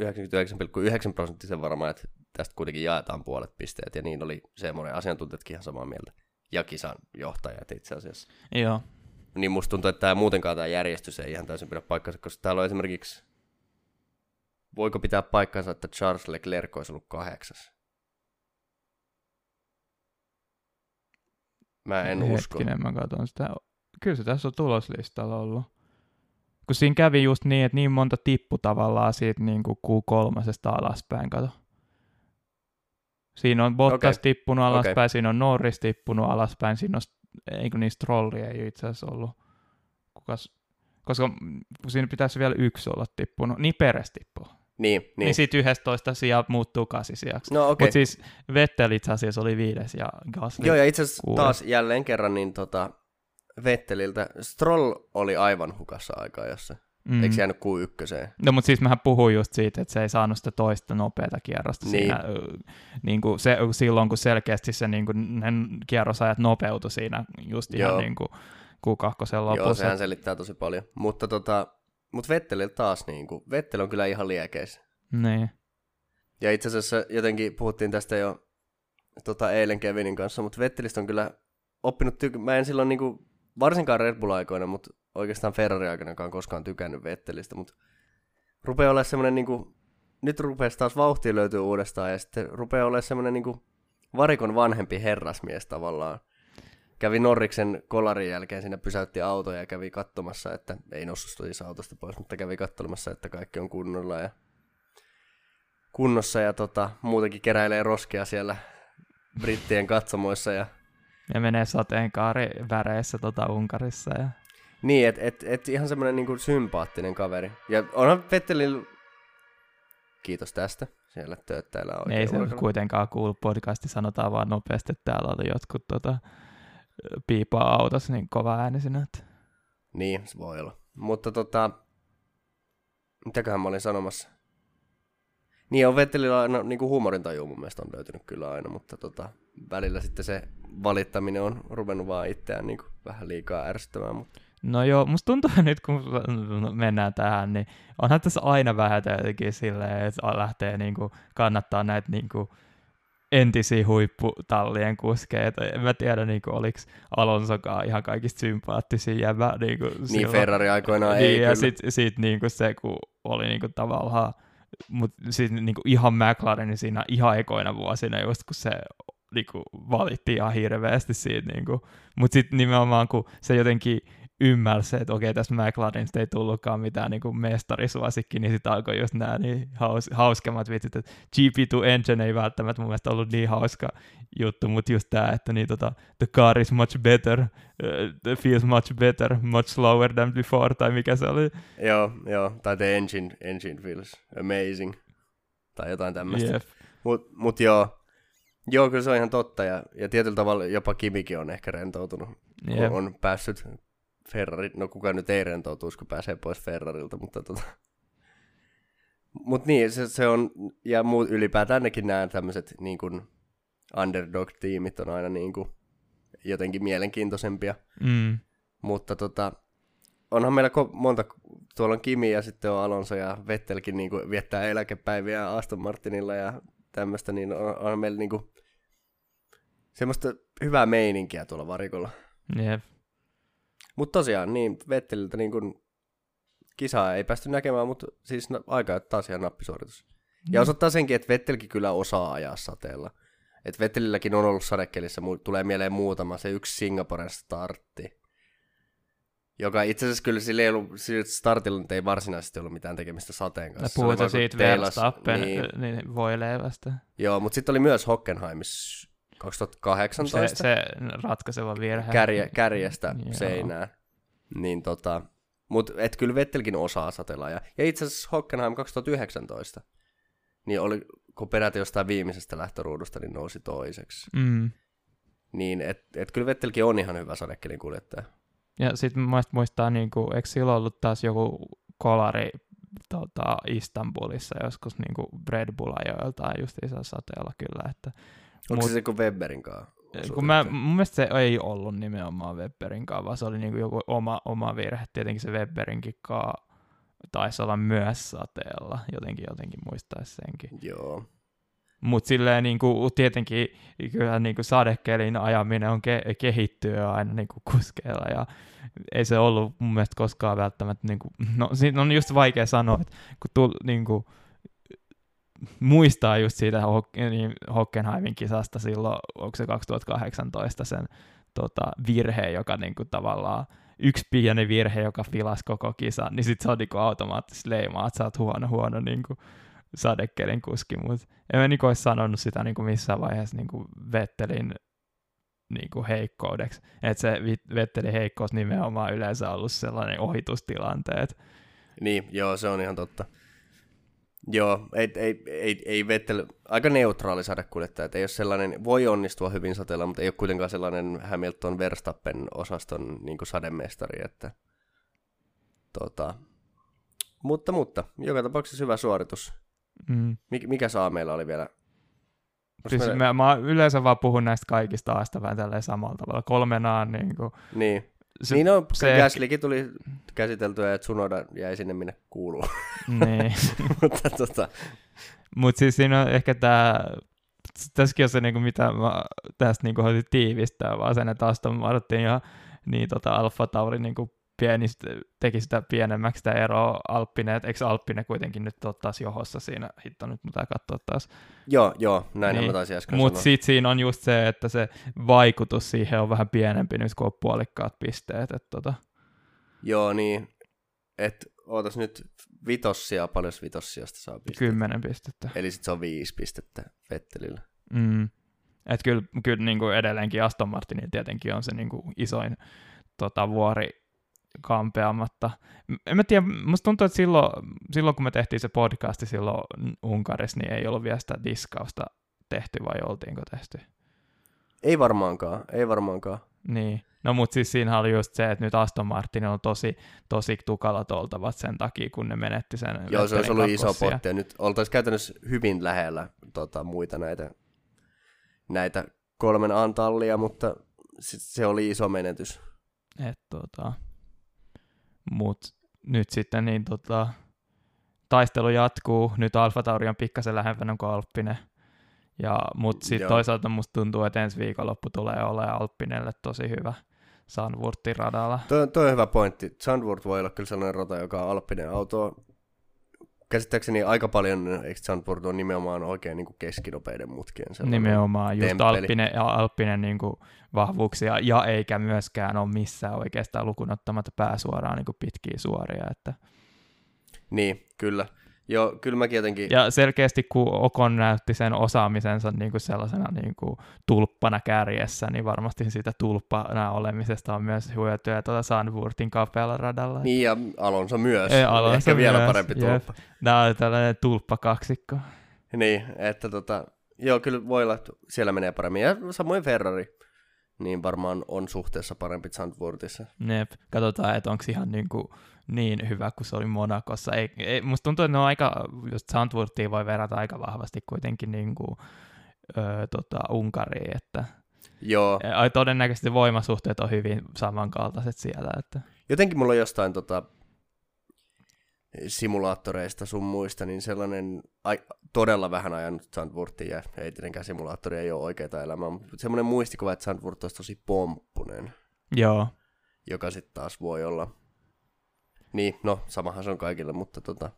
99,9 prosenttisen varma, että tästä kuitenkin jaetaan puolet pisteet, ja niin oli semmoinen asiantuntijatkin ihan samaa mieltä. Ja kisan johtajat itse asiassa. Joo. Niin musta tuntuu, että tämä muutenkaan tämä järjestys ei ihan täysin pidä paikkansa, koska täällä on esimerkiksi, voiko pitää paikkansa, että Charles Leclerc olisi ollut kahdeksas? Mä en Hetkinen, usko. mä katson sitä. Kyllä se tässä on tuloslistalla ollut kun siinä kävi just niin, että niin monta tippu tavallaan siitä niin kuin Q3 alaspäin, kato. Siinä on Bottas okay. tippunut alaspäin, okay. siinä on Norris tippunut alaspäin, siinä on, eikö niin Strolli ei itse asiassa ollut. Kukas, koska siinä pitäisi vielä yksi olla tippunut, niin Peres tippuu. Niin, niin. niin siitä 11 sijaa muuttuu kasisijaksi. No, okay. Mutta siis Vettel itse asiassa oli viides ja Gasly Joo, ja itse asiassa taas jälleen kerran niin tota, Vetteliltä. Stroll oli aivan hukassa aikaa jossa. Mm. Eikö jäänyt Q1? No mutta siis mähän puhuin just siitä, että se ei saanut sitä toista nopeata kierrosta niin. siinä, niin kuin se, silloin, kun selkeästi se niin kuin, ne kierrosajat nopeutui siinä just ihan Joo. niin kuin Q2 lopussa. Joo, sehän selittää tosi paljon. Mutta tota, mut Vetteliltä taas, niin kuin, Vettel on kyllä ihan liekeissä. Niin. Ja itse asiassa jotenkin puhuttiin tästä jo tota, eilen Kevinin kanssa, mutta Vettelistä on kyllä oppinut, tyk- mä en silloin niin kuin, varsinkaan Red Bull-aikoina, mutta oikeastaan Ferrari-aikanakaan koskaan tykännyt Vettelistä, mutta rupeaa olemaan semmoinen niinku, nyt rupeaa taas vauhtia löytyy uudestaan ja sitten rupeaa olemaan semmoinen niinku varikon vanhempi herrasmies tavallaan. Kävi Norriksen kolarin jälkeen, siinä pysäytti autoja ja kävi katsomassa, että ei noussut siis autosta pois, mutta kävi katsomassa, että kaikki on kunnolla ja kunnossa ja tota, muutenkin keräilee roskia siellä brittien katsomoissa ja ja menee sateenkaari väreissä tota Unkarissa. Ja... Niin, että et, et ihan semmoinen niinku sympaattinen kaveri. Ja onhan Vettelin... Kiitos tästä. Siellä tööttäillä oikein Ei se ulkona. kuitenkaan kuulu podcasti, sanotaan vaan nopeasti, että täällä oli jotkut tota, piipaa autossa niin kova äänisinä. Että... Niin, se voi olla. Mutta tota, mitäköhän mä olin sanomassa? Niin on Vettelillä aina niin kuin huumorintaju mun mielestä on löytynyt kyllä aina, mutta tota, välillä sitten se valittaminen on ruvennut vaan itseään niin kuin vähän liikaa ärsyttämään. Mutta... No joo, musta tuntuu nyt, kun mennään tähän, niin onhan tässä aina vähän jotenkin silleen, että lähtee niin kuin kannattaa näitä niin kuin entisiä huipputallien kuskeja. En mä tiedä, niin kuin, oliko Alonsokaan ihan kaikista sympaattisin jäbä. Niin, kuin niin Ferrari aikoinaan niin, ei Ja sitten sit, niin kuin se, kun oli niin kuin tavallaan mutta siis niinku ihan McLarenin siinä ihan ekoina vuosina, just kun se niinku valittiin ihan hirveästi siitä, niinku. mutta sitten nimenomaan kun se jotenkin ymmärsi, että okei, tässä McLarenista ei tullutkaan mitään niin kuin mestarisuosikki, niin sitten alkoi just nämä niin haus, hauskemmat vitsit, että GP2 Engine ei välttämättä mun mielestä ollut niin hauska juttu, mutta just tämä, että niin, tota, the car is much better, uh, feels much better, much slower than before, tai mikä se oli. Joo, joo, tai the engine, engine feels amazing, tai jotain tämmöistä. Yep. Mut, mut joo, Joo, kyllä se on ihan totta, ja, ja tietyllä tavalla jopa Kimikin on ehkä rentoutunut, yep. on päässyt Ferrari, no kuka nyt ei rentoutuisi, kun pääsee pois Ferrarilta, mutta tota... Mut niin, se, se on, ja muut ylipäätään nekin nämä tämmöiset niin kuin underdog-tiimit on aina niin kuin jotenkin mielenkiintoisempia. Mm. Mutta tota, onhan meillä ko- monta, tuolla on Kimi ja sitten on Alonso ja Vettelkin niin kuin viettää eläkepäiviä Aston Martinilla ja tämmöistä, niin on, on meillä niin kuin semmoista hyvää meininkiä tuolla varikolla. Jep. Mutta tosiaan, niin Vetteliltä niin kuin kisaa ei päästy näkemään, mutta siis aika taas ihan nappisuoritus. Ja osoittaa senkin, että Vettelkin kyllä osaa ajaa sateella. Et Vettelilläkin on ollut sadekelissä, tulee mieleen muutama, se yksi Singaporen startti. Joka itse asiassa kyllä sillä ei ollut, sillä startilla nyt ei varsinaisesti ollut mitään tekemistä sateen kanssa. Se kun siitä Verstappen Niin, niin. voileivästä. joo, mutta sitten oli myös Hockenheimissa Se, 2018 se ratkaiseva virhe. kärje, kärjestä Joo. seinään. Niin tota, mut et kyllä Vettelkin osaa satella. Ja, ja itse asiassa Hockenheim 2019, niin oli, kun peräti jostain viimeisestä lähtöruudusta, niin nousi toiseksi. Mm. Niin et, et kyllä Vettelkin on ihan hyvä sadekelin kuljettaja. Ja sitten muistaa, niin kuin, eikö silloin ollut taas joku kolari tota, Istanbulissa joskus niin kuin Red Bull ajoi justiinsa sateella kyllä. Että, Onko Mut- se se kuin Webberin kanssa? kun mä, mun mielestä se ei ollut nimenomaan Webberin kanssa, vaan se oli niin kuin joku oma, oma virhe. Tietenkin se Webberinkin kanssa taisi olla myös sateella, jotenkin, jotenkin muistaisi senkin. Joo. Mutta silleen niin kuin, tietenkin kyllä niin kuin sadekelin ajaminen on ke- kehittyä aina niin kuin kuskeilla ja ei se ollut mun mielestä koskaan välttämättä, niin kuin, no siinä on just vaikea sanoa, että kun tul, niin kuin, muistaa just siitä niin Hockenheimin kisasta silloin, onko se 2018 sen tota, virhe, joka niin kuin, tavallaan yksi pieni virhe, joka filasi koko kisan, niin sit se on niin kuin, automaattisesti leimaa, että sä oot huono, huono niin kuin, sadekelin kuski, mutta en mä niinku olisi sanonut sitä niinku missään vaiheessa niinku Vettelin niinku heikkoudeksi. Että se Vettelin heikkous nimenomaan yleensä ollut sellainen ohitustilanteet. Niin, joo, se on ihan totta. Joo, ei, ei, ei, ei Vettel, aika neutraali sadekuljettaja, että ei ole sellainen, voi onnistua hyvin sateella, mutta ei ole kuitenkaan sellainen Hamilton Verstappen osaston niin sademestari, että tota, mutta, mutta, joka tapauksessa hyvä suoritus. Mm. Mik, mikä saa meillä oli vielä? Onks Siis meillä- mä, mä, yleensä vaan puhun näistä kaikista aasta vähän tälleen samalla tavalla. Kolmenaan niinku, Niin, se, niin no, se- Gaslykin tuli käsiteltyä, että Tsunoda jäi sinne minne kuuluu. niin. *laughs* mutta tota, Mutta siis siinä on ehkä tämä, tässäkin on se, niinku, mitä mä tästä niinku, haluaisin tiivistää, vaan sen, että Aston Martin ja niin, tota, Alfa Tauri niinku, pieni, teki sitä pienemmäksi sitä eroa Alppine, että eikö Alppine kuitenkin nyt ole taas johossa siinä, hitto nyt pitää katsoa taas. joo, joo, näin niin. Mä taisin äsken Mutta sitten siinä on just se, että se vaikutus siihen on vähän pienempi nyt, kun on puolikkaat pisteet. Että tota, Joo, niin. Et ootas nyt vitossia, paljon vitossiasta saa pisteitä. kymmenen pistettä. Eli sit se on viisi pistettä Vettelillä. Mm. Että kyllä, kyllä niin kuin edelleenkin Aston Martinilla tietenkin on se niin kuin isoin tota, vuori kampeamatta. En mä tiedä, musta tuntuu, että silloin, silloin kun me tehtiin se podcasti silloin Unkarissa, niin ei ollut vielä sitä diskausta tehty vai oltiinko tehty? Ei varmaankaan, ei varmaankaan. Niin. No mutta siis siinä oli just se, että nyt Aston Martin on tosi, tosi tukalat oltavat sen takia, kun ne menetti sen Joo, se olisi ollut iso potti. Ja nyt oltaisiin käytännössä hyvin lähellä tota, muita näitä, näitä kolmen antallia, mutta sit se oli iso menetys. Et, tota, mut nyt sitten niin tota, taistelu jatkuu. Nyt Alfa Tauri on pikkasen lähempänä kuin Alppinen. Ja, mut sitten toisaalta musta tuntuu, että ensi viikonloppu tulee olemaan Alppinelle tosi hyvä Sandwurtin radalla. Toi, toi on hyvä pointti. Zandvoort voi olla kyllä sellainen rata, joka on alppinen auto. Käsittääkseni aika paljon, eikö Zandvoort on nimenomaan oikein niin keskinopeiden mutkien sellainen. Nimenomaan just temppeli. Alppinen, Alppinen niin kuin vahvuuksia, ja eikä myöskään ole missään oikeastaan lukunottamatta pääsuoraan niin kuin pitkiä suoria. Että. Niin, kyllä. Joo, kyllä mäkin jotenkin... Ja selkeästi kun Okon näytti sen osaamisensa niin kuin sellaisena niin kuin tulppana kärjessä, niin varmasti siitä tulppana olemisesta on myös hyötyä tuota Sandwurtin kapealla radalla. Niin, ja Alonso myös. Ei, Alonso Ehkä vielä myös, parempi jep. tulppa. Nämä on tällainen tulppakaksikko. Niin, että tota, joo, kyllä voi olla, että siellä menee paremmin. Ja samoin Ferrari, niin varmaan on suhteessa parempi Zandvoortissa. Jep. Katsotaan, että onko ihan niin, kuin niin hyvä kuin se oli Monakossa. Ei, ei, musta tuntuu, että ne on aika, just Sandwurtia voi verrata aika vahvasti kuitenkin niin kuin, öö, tota, Unkariin, että Joo. Ai, todennäköisesti voimasuhteet on hyvin samankaltaiset siellä. Että... Jotenkin mulla on jostain tota, simulaattoreista sun muista, niin sellainen ai, todella vähän ajanut Sandwurtin, ja ei tietenkään simulaattori ei ole oikeita elämää, mutta semmoinen muistikuva, että Sandwurt olisi tosi pomppunen. Joo. Joka sitten taas voi olla, niin no samahan se on kaikille, mutta tota,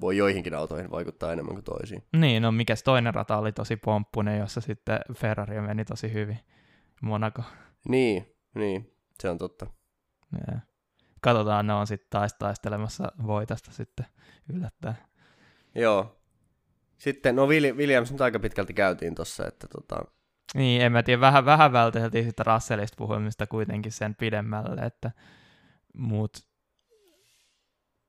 voi joihinkin autoihin vaikuttaa enemmän kuin toisiin. Niin, no mikäs toinen rata oli tosi pomppunen, jossa sitten Ferrari meni tosi hyvin. Monaco. Niin, niin, se on totta. Ja. Katsotaan, ne on sitten taas taistelemassa voitosta sitten yllättäen. Joo. Sitten, no Williams nyt aika pitkälti käytiin tuossa, että tota... Niin, en mä tiedä, vähän, vähän välteltiin sitä Russellista puhumista kuitenkin sen pidemmälle, että muut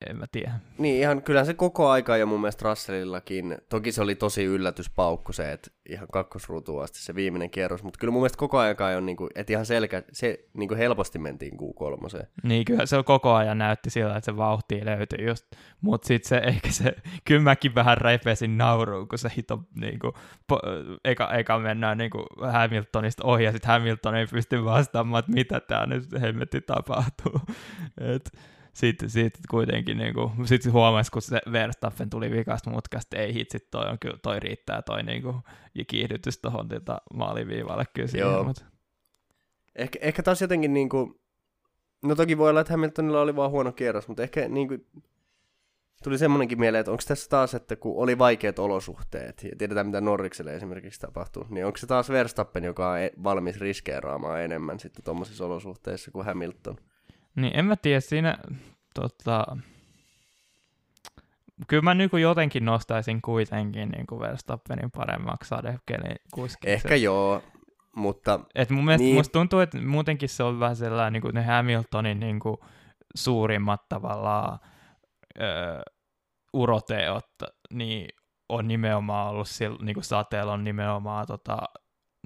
en mä tiedä. Niin, ihan kyllä se koko aika jo mun mielestä Russellillakin, toki se oli tosi yllätyspaukku se, että ihan kakkosruutuun asti se viimeinen kierros, mutta kyllä mun mielestä koko aika on niin kuin, että ihan selkä, se niin kuin helposti mentiin Q3. Niin, kyllä se koko ajan näytti sillä, että se vauhti löytyi just, mutta sitten se ehkä se, kyllä mäkin vähän repesin nauruun, kun se hito niin kuin, po, eka, eka mennään niin kuin Hamiltonista ohi, ja sitten Hamilton ei pysty vastaamaan, että mitä tämä nyt hemmetti tapahtuu. Et, sitten sit kuitenkin niin kuin, sit huomasi, kun se Verstappen tuli vikasta mutkasta, ei hitsit, toi, on, kyllä, toi riittää toi niin kuin, kiihdytys tuohon tota, maaliviivalle kyllä siihen, Joo. Mutta... Ehkä, ehkä taas jotenkin niin kuin, no toki voi olla, että Hamiltonilla oli vaan huono kierros, mutta ehkä niin kuin, tuli semmoinenkin mieleen, että onko tässä taas, että kun oli vaikeat olosuhteet, ja tiedetään mitä Norrikselle esimerkiksi tapahtuu, niin onko se taas Verstappen, joka on e- valmis riskeeraamaan enemmän sitten tuommoisissa olosuhteissa kuin Hamilton? Niin en mä tiedä, siinä tota, kyllä mä niin jotenkin nostaisin kuitenkin niin kuin Verstappenin paremmaksi sadekelin kuskiksi. Ehkä joo, mutta... Et mun mielestä niin. musta tuntuu, että muutenkin se on vähän sellainen niin kuin ne Hamiltonin niin kuin suurimmat tavallaan öö, uroteot, niin on nimenomaan ollut sillä, niin kuin sateella on nimenomaan tota,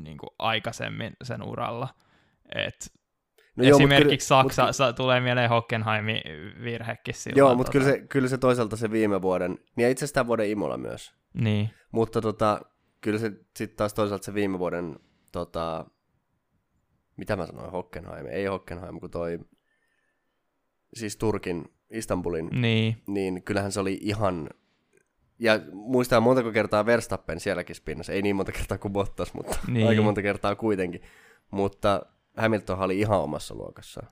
niin kuin aikaisemmin sen uralla. Et No Esimerkiksi joo, Saksa, mutta... tulee mieleen Hockenheimin virhekin silloin. Joo, mutta tota... kyllä, se, kyllä se toisaalta se viime vuoden, niin ja itse asiassa tämän vuoden Imola myös. Niin. Mutta tota, kyllä se sitten taas toisaalta se viime vuoden, tota, mitä mä sanoin, Hockenheim, ei Hockenheim, kun toi, siis Turkin, Istanbulin, niin, niin kyllähän se oli ihan, ja muistaa montako kertaa Verstappen sielläkin spinnassa, ei niin monta kertaa kuin Bottas, mutta niin. aika monta kertaa kuitenkin. Mutta Hamilton oli ihan omassa luokassaan.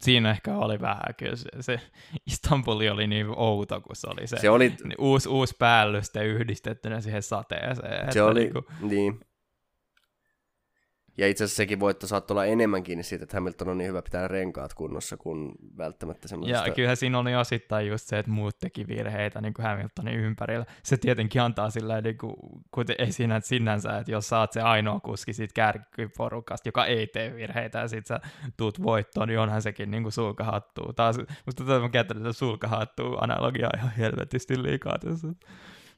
Siinä ehkä oli vähän kyllä se, se Istanbuli oli niin outo, kun se oli se, se oli... uusi, uusi päällyste yhdistettynä siihen sateeseen. Se oli, niin, kuin... niin. Ja itse asiassa sekin voitto saattoi olla enemmän kiinni siitä, että Hamilton on niin hyvä pitää renkaat kunnossa kuin välttämättä semmoista. Ja kyllähän siinä oli osittain just se, että muut teki virheitä niin kuin Hamiltonin ympärillä. Se tietenkin antaa sillä niin kuin, kuten ei sinänsä, että jos saat se ainoa kuski siitä kärkiporukasta, joka ei tee virheitä ja sit sä tuut voittoon, niin onhan sekin niin kuin sulkahattuu. Taas, musta että mä käytän sulkahattuu analogiaa ihan helvetisti liikaa tässä.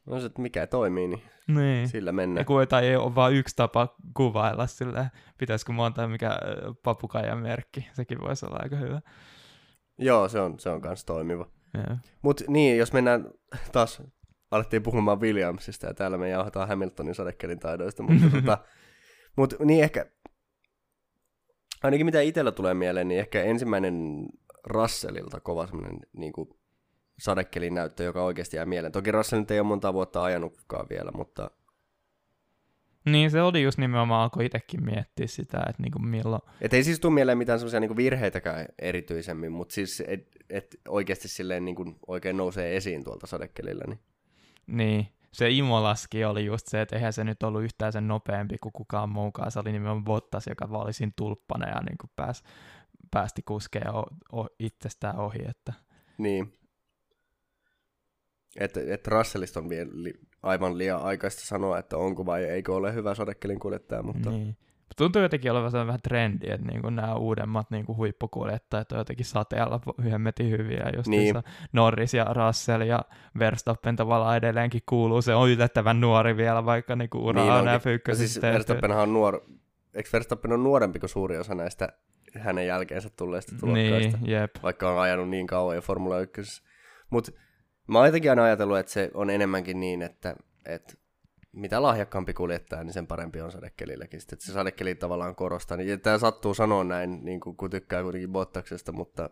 No se, että mikä toimii, niin, niin. sillä mennään. Ja kun ei ole vain yksi tapa kuvailla sillä, pitäisikö monta mikä papukaijan merkki, sekin voisi olla aika hyvä. Joo, se on, se on kans toimiva. Mutta niin, jos mennään taas, alettiin puhumaan Williamsista ja täällä me jauhataan Hamiltonin sadekelin taidoista, mutta *laughs* tota, mut, niin ehkä, ainakin mitä itsellä tulee mieleen, niin ehkä ensimmäinen Russellilta kova semmoinen niin kuin sadekelin näyttö, joka oikeasti jää mieleen. Toki Russell nyt ei ole monta vuotta ajanutkaan vielä, mutta... Niin, se oli just nimenomaan, alkoi itsekin miettiä sitä, että niinku milloin... Et ei siis tule mieleen mitään semmoisia niinku virheitäkään erityisemmin, mutta siis et, et oikeasti silleen niinku oikein nousee esiin tuolta sadekelillä. Niin. niin, se Imolaski oli just se, että eihän se nyt ollut yhtään sen nopeampi kuin kukaan muukaan. Se oli nimenomaan Bottas, joka vaan oli siinä tulppana ja niin pääs, päästi kuskea itsestään ohi. Että... Niin. Että et Russellista on vielä li, aivan liian aikaista sanoa, että onko vai eikö ole hyvä sadekelin kuljettaja, mutta... Niin. Tuntuu jotenkin olevan vähän trendi, että niinku nämä uudemmat niinku huippukuljettajat on jotenkin sateella hemmetin hyviä. Just niin. Norris ja Russell ja Verstappen tavallaan edelleenkin kuuluu. Se on yllättävän nuori vielä, vaikka niinku ura niin on F1. Siis Verstappenhan on nuor... Eikö Verstappen on nuorempi kuin suuri osa näistä hänen jälkeensä tulleista tulokkaista? Niin, jep. Vaikka on ajanut niin kauan jo Formula 1. Mutta Mä oon jotenkin aina ajatellut, että se on enemmänkin niin, että, että mitä lahjakkaampi kuljettaja, niin sen parempi on sadekelilläkin. Sitten, että se sadekeli tavallaan korostaa. Niin, tämä sattuu sanoa näin, niin kuin, kun tykkää kuitenkin Bottaksesta, mutta...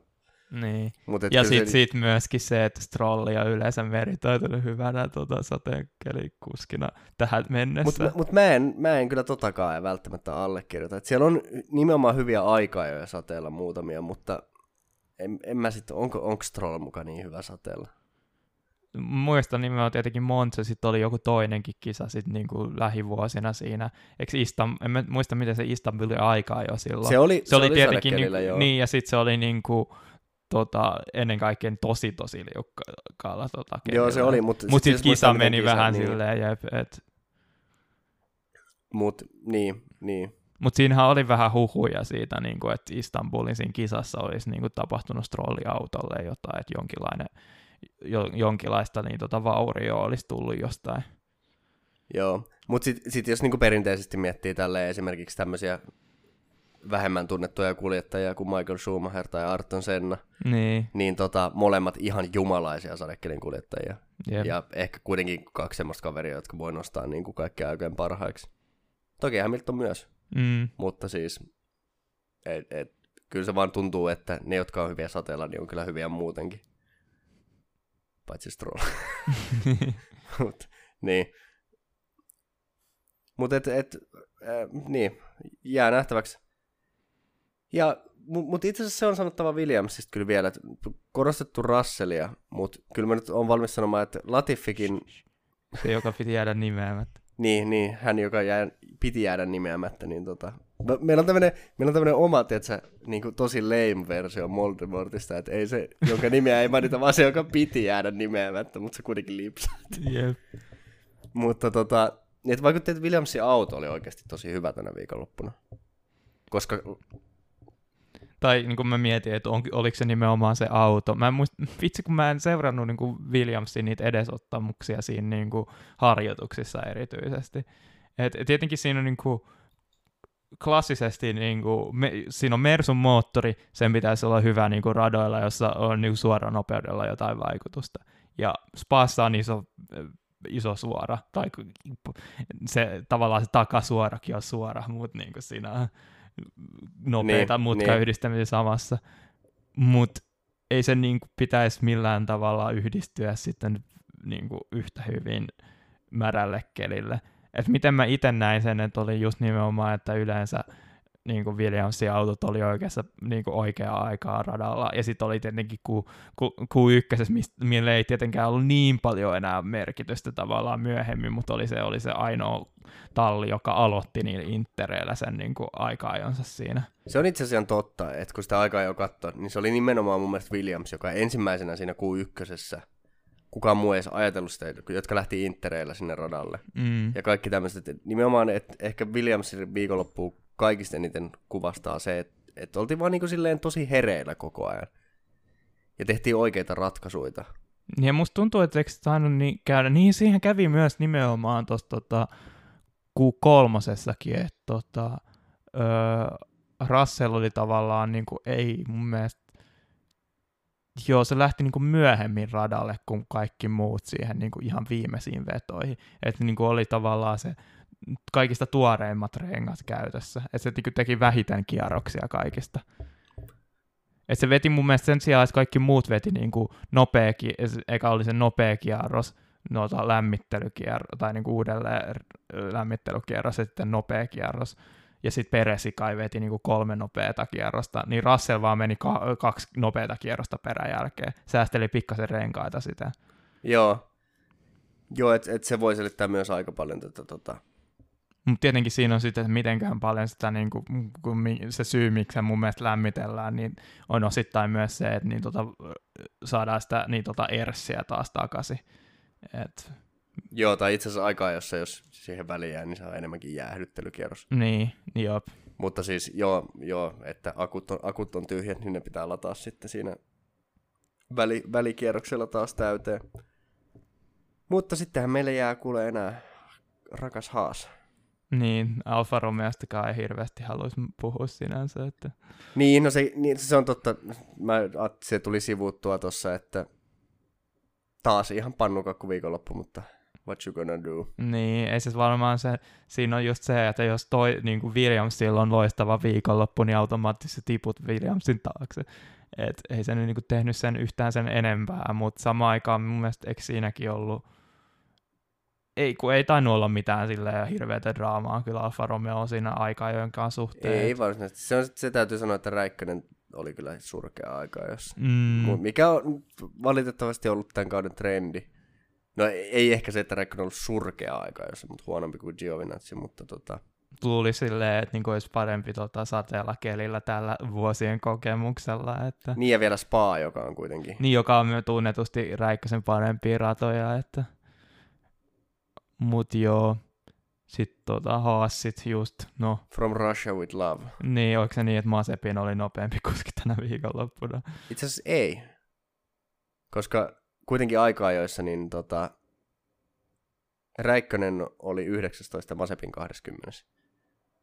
Niin. Mutta ja sitten se... sit myöskin se, että Strolli on yleensä meritoitunut hyvänä tota, sateenkelikuskina tähän mennessä. Mutta mut mä, en, mä en kyllä totakaan välttämättä allekirjoita. Et siellä on nimenomaan hyviä aikaa jo sateella muutamia, mutta en, en mä sitten, onko, onko Stroll mukaan niin hyvä sateella? Muistan nimenomaan tietenkin Monza, sitten oli joku toinenkin kisa sitten niin kuin lähivuosina siinä. Eikö Istam, en mä muista, miten se Istanbulin aikaa jo silloin. Se oli, se, se oli, tietenkin, niin, joo. niin, ja sitten se oli niin kuin, tota, ennen kaikkea tosi tosi liukkaalla tota, Joo, se oli, mutta Mut sitten kisa meni kisa, vähän niin. silleen, jep, et... Mut, niin, niin. Mutta siinähän oli vähän huhuja siitä, niin kuin, että Istanbulin siinä kisassa olisi niin kuin, tapahtunut strolliautolle jotain, että jonkinlainen jo, jonkinlaista niin tota vaurioa olisi tullut jostain. Joo, mutta sitten sit jos niinku perinteisesti miettii tälle esimerkiksi tämmöisiä vähemmän tunnettuja kuljettajia kuin Michael Schumacher tai Arton Senna, niin, niin tota, molemmat ihan jumalaisia sadekelin kuljettajia. Jep. Ja ehkä kuitenkin kaksi semmoista kaveria, jotka voi nostaa niin kuin kaikkea oikein parhaiksi. Toki Hamilton myös, mm. mutta siis et, et, kyllä se vaan tuntuu, että ne, jotka on hyviä sateella, niin on kyllä hyviä muutenkin paitsi Stroll. *laughs* Mut, niin. Mutta et, et, äh, niin, jää nähtäväksi. Ja, mutta itse asiassa se on sanottava Williamsista kyllä vielä, että korostettu Russellia, mutta kyllä mä nyt on valmis sanomaan, että Latifikin... Se, joka piti jäädä nimeämättä. niin, niin, hän, joka jää, piti jäädä nimeämättä, niin tota, meillä on tämmöinen, meillä on tämmöinen oma, tietsä, niin kuin tosi lame versio Voldemortista, että ei se, jonka nimeä ei mainita, vaan se, joka piti jäädä nimeämättä, mutta se kuitenkin lipsaa. Yep. mutta tota, että vaikutti, että Williamsin auto oli oikeasti tosi hyvä tänä viikonloppuna. Koska... Tai niin kuin mä mietin, että on, oliko se nimenomaan se auto. Mä en muist, vitsi, kun mä en seurannut niin kuin Williamsin niitä edesottamuksia siinä niin kuin harjoituksissa erityisesti. Et, tietenkin siinä on niin kuin, klassisesti niin kuin, me, siinä on Mersun moottori, sen pitäisi olla hyvä niin kuin radoilla, jossa on niin kuin suora nopeudella jotain vaikutusta. Ja Spassa on iso, iso suora, tai se, tavallaan se takasuorakin on suora, mutta niin kuin siinä on nopeita niin, mutkayhdistämisiä niin. samassa. Mutta ei se niin kuin, pitäisi millään tavalla yhdistyä sitten niin kuin, yhtä hyvin märälle kelille. Et miten mä itse näin sen, että oli just nimenomaan, että yleensä niin kuin Williamsin autot oli oikeassa niin kuin oikeaa aikaa radalla. Ja sitten oli tietenkin Q, Q, Q1, millä ei tietenkään ollut niin paljon enää merkitystä tavallaan myöhemmin, mutta oli se, oli se ainoa talli, joka aloitti niillä intereillä sen niin kuin aika-ajonsa siinä. Se on itse asiassa totta, että kun sitä aikaa jo katsoi, niin se oli nimenomaan mun mielestä Williams, joka ensimmäisenä siinä Q1 kukaan muu ei edes ajatellut sitä, jotka lähti Intereillä sinne radalle. Mm. Ja kaikki tämmöiset. Nimenomaan, että ehkä Williamsin viikonloppuun kaikista eniten kuvastaa se, että, että oltiin vaan niin kuin silleen tosi hereillä koko ajan. Ja tehtiin oikeita ratkaisuja. Ja musta tuntuu, että eikö tainnut niin käydä. Niin siihen kävi myös nimenomaan tuossa tota, Q3, että tota, öö, Russell oli tavallaan niin kuin, ei mun mielestä Joo, se lähti niin kuin myöhemmin radalle kuin kaikki muut siihen niin kuin ihan viimeisiin vetoihin. Että niin kuin oli tavallaan se kaikista tuoreimmat rengat käytössä. Että se niin teki vähiten kierroksia kaikista. Että se veti mun mielestä sen sijaan, että kaikki muut veti niin kuin nopea, eikä oli se nopea kierros, noita lämmittelykierros, tai niin kuin uudelleen lämmittelykierros ja sitten nopea kierros ja sitten Peresi kai veti niinku kolme nopeata kierrosta, niin Russell vaan meni ka- kaksi nopeata kierrosta peräjälkeen. Säästeli pikkasen renkaita sitä. Joo, Joo että et se voi selittää myös aika paljon tätä tota... Mutta tietenkin siinä on sitten, että mitenkään paljon sitä, niin kuin, kun se syy, miksi se mun mielestä lämmitellään, niin on osittain myös se, että niin tota, saadaan sitä niin tota erssiä taas takaisin. Et Joo, tai itse asiassa aikaa, jossa jos siihen väliin jää, niin se on enemmänkin jäähdyttelykierros. Niin, joo. Mutta siis joo, joo että akut on, akut on tyhjät, niin ne pitää lataa sitten siinä väli, välikierroksella taas täyteen. Mutta sittenhän meille jää kuule enää rakas Haas. Niin, Alfa Romeostakaan ei hirveästi haluaisi puhua sinänsä. Että... Niin, no se, niin, se on totta. Mä, se tuli sivuttua tuossa, että taas ihan pannukakku viikonloppu, mutta what you gonna do. Niin, ei siis varmaan se, siinä on just se, että jos toi niin kuin Williamsilla on loistava viikonloppu, niin automaattisesti tiput Williamsin taakse. Et ei se niin kuin tehnyt sen yhtään sen enempää, mutta samaan aikaan mun mielestä eikö siinäkin ollut, ei kun ei tainnut olla mitään silleen hirveätä draamaa kyllä Alfa Romeo siinä aika kanssa suhteen. Ei varsinaisesti. Se, on, se täytyy sanoa, että Räikkönen oli kyllä surkea aika, jos... Mm, Mikä on valitettavasti ollut tämän kauden trendi. No ei ehkä se, että Räikkönen on ollut surkea aika, jos mutta huonompi kuin Giovinazzi, mutta tota... luuli silleen, että niin olisi parempi tota, sateella kelillä tällä vuosien kokemuksella. Että... Niin ja vielä Spa, joka on kuitenkin... Niin, joka on myös tunnetusti Räikkösen parempia ratoja, että... Mut joo, sitten tota, Haassit just, no, From Russia with Love. niin, oliko se niin, että Masepin oli nopeampi *laughs* kuski tänä viikonloppuna? Itse asiassa ei. Koska kuitenkin aika joissa niin tota, Räikkönen oli 19 Masepin 20.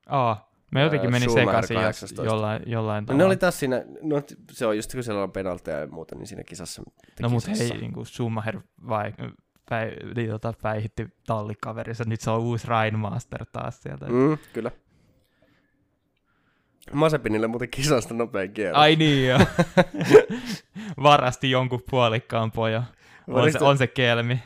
Aa, me jotenkin Ää, meni Schumacher sekaisin jos 18. jollain, jollain No, tavalla. ne oli taas siinä, no se on just kun siellä on penalteja ja muuta, niin siinä kisassa. no mut kisassa. hei, niin kuin Schumacher vai, päi, niin, tota, päihitti tallikaverinsa, nyt se on uusi Rainmaster taas sieltä. Mm, kyllä. Masepinille muuten kisasta nopein kierros. Ai niin joo. *laughs* Varasti jonkun puolikkaan pojo. On se, on se kelmi.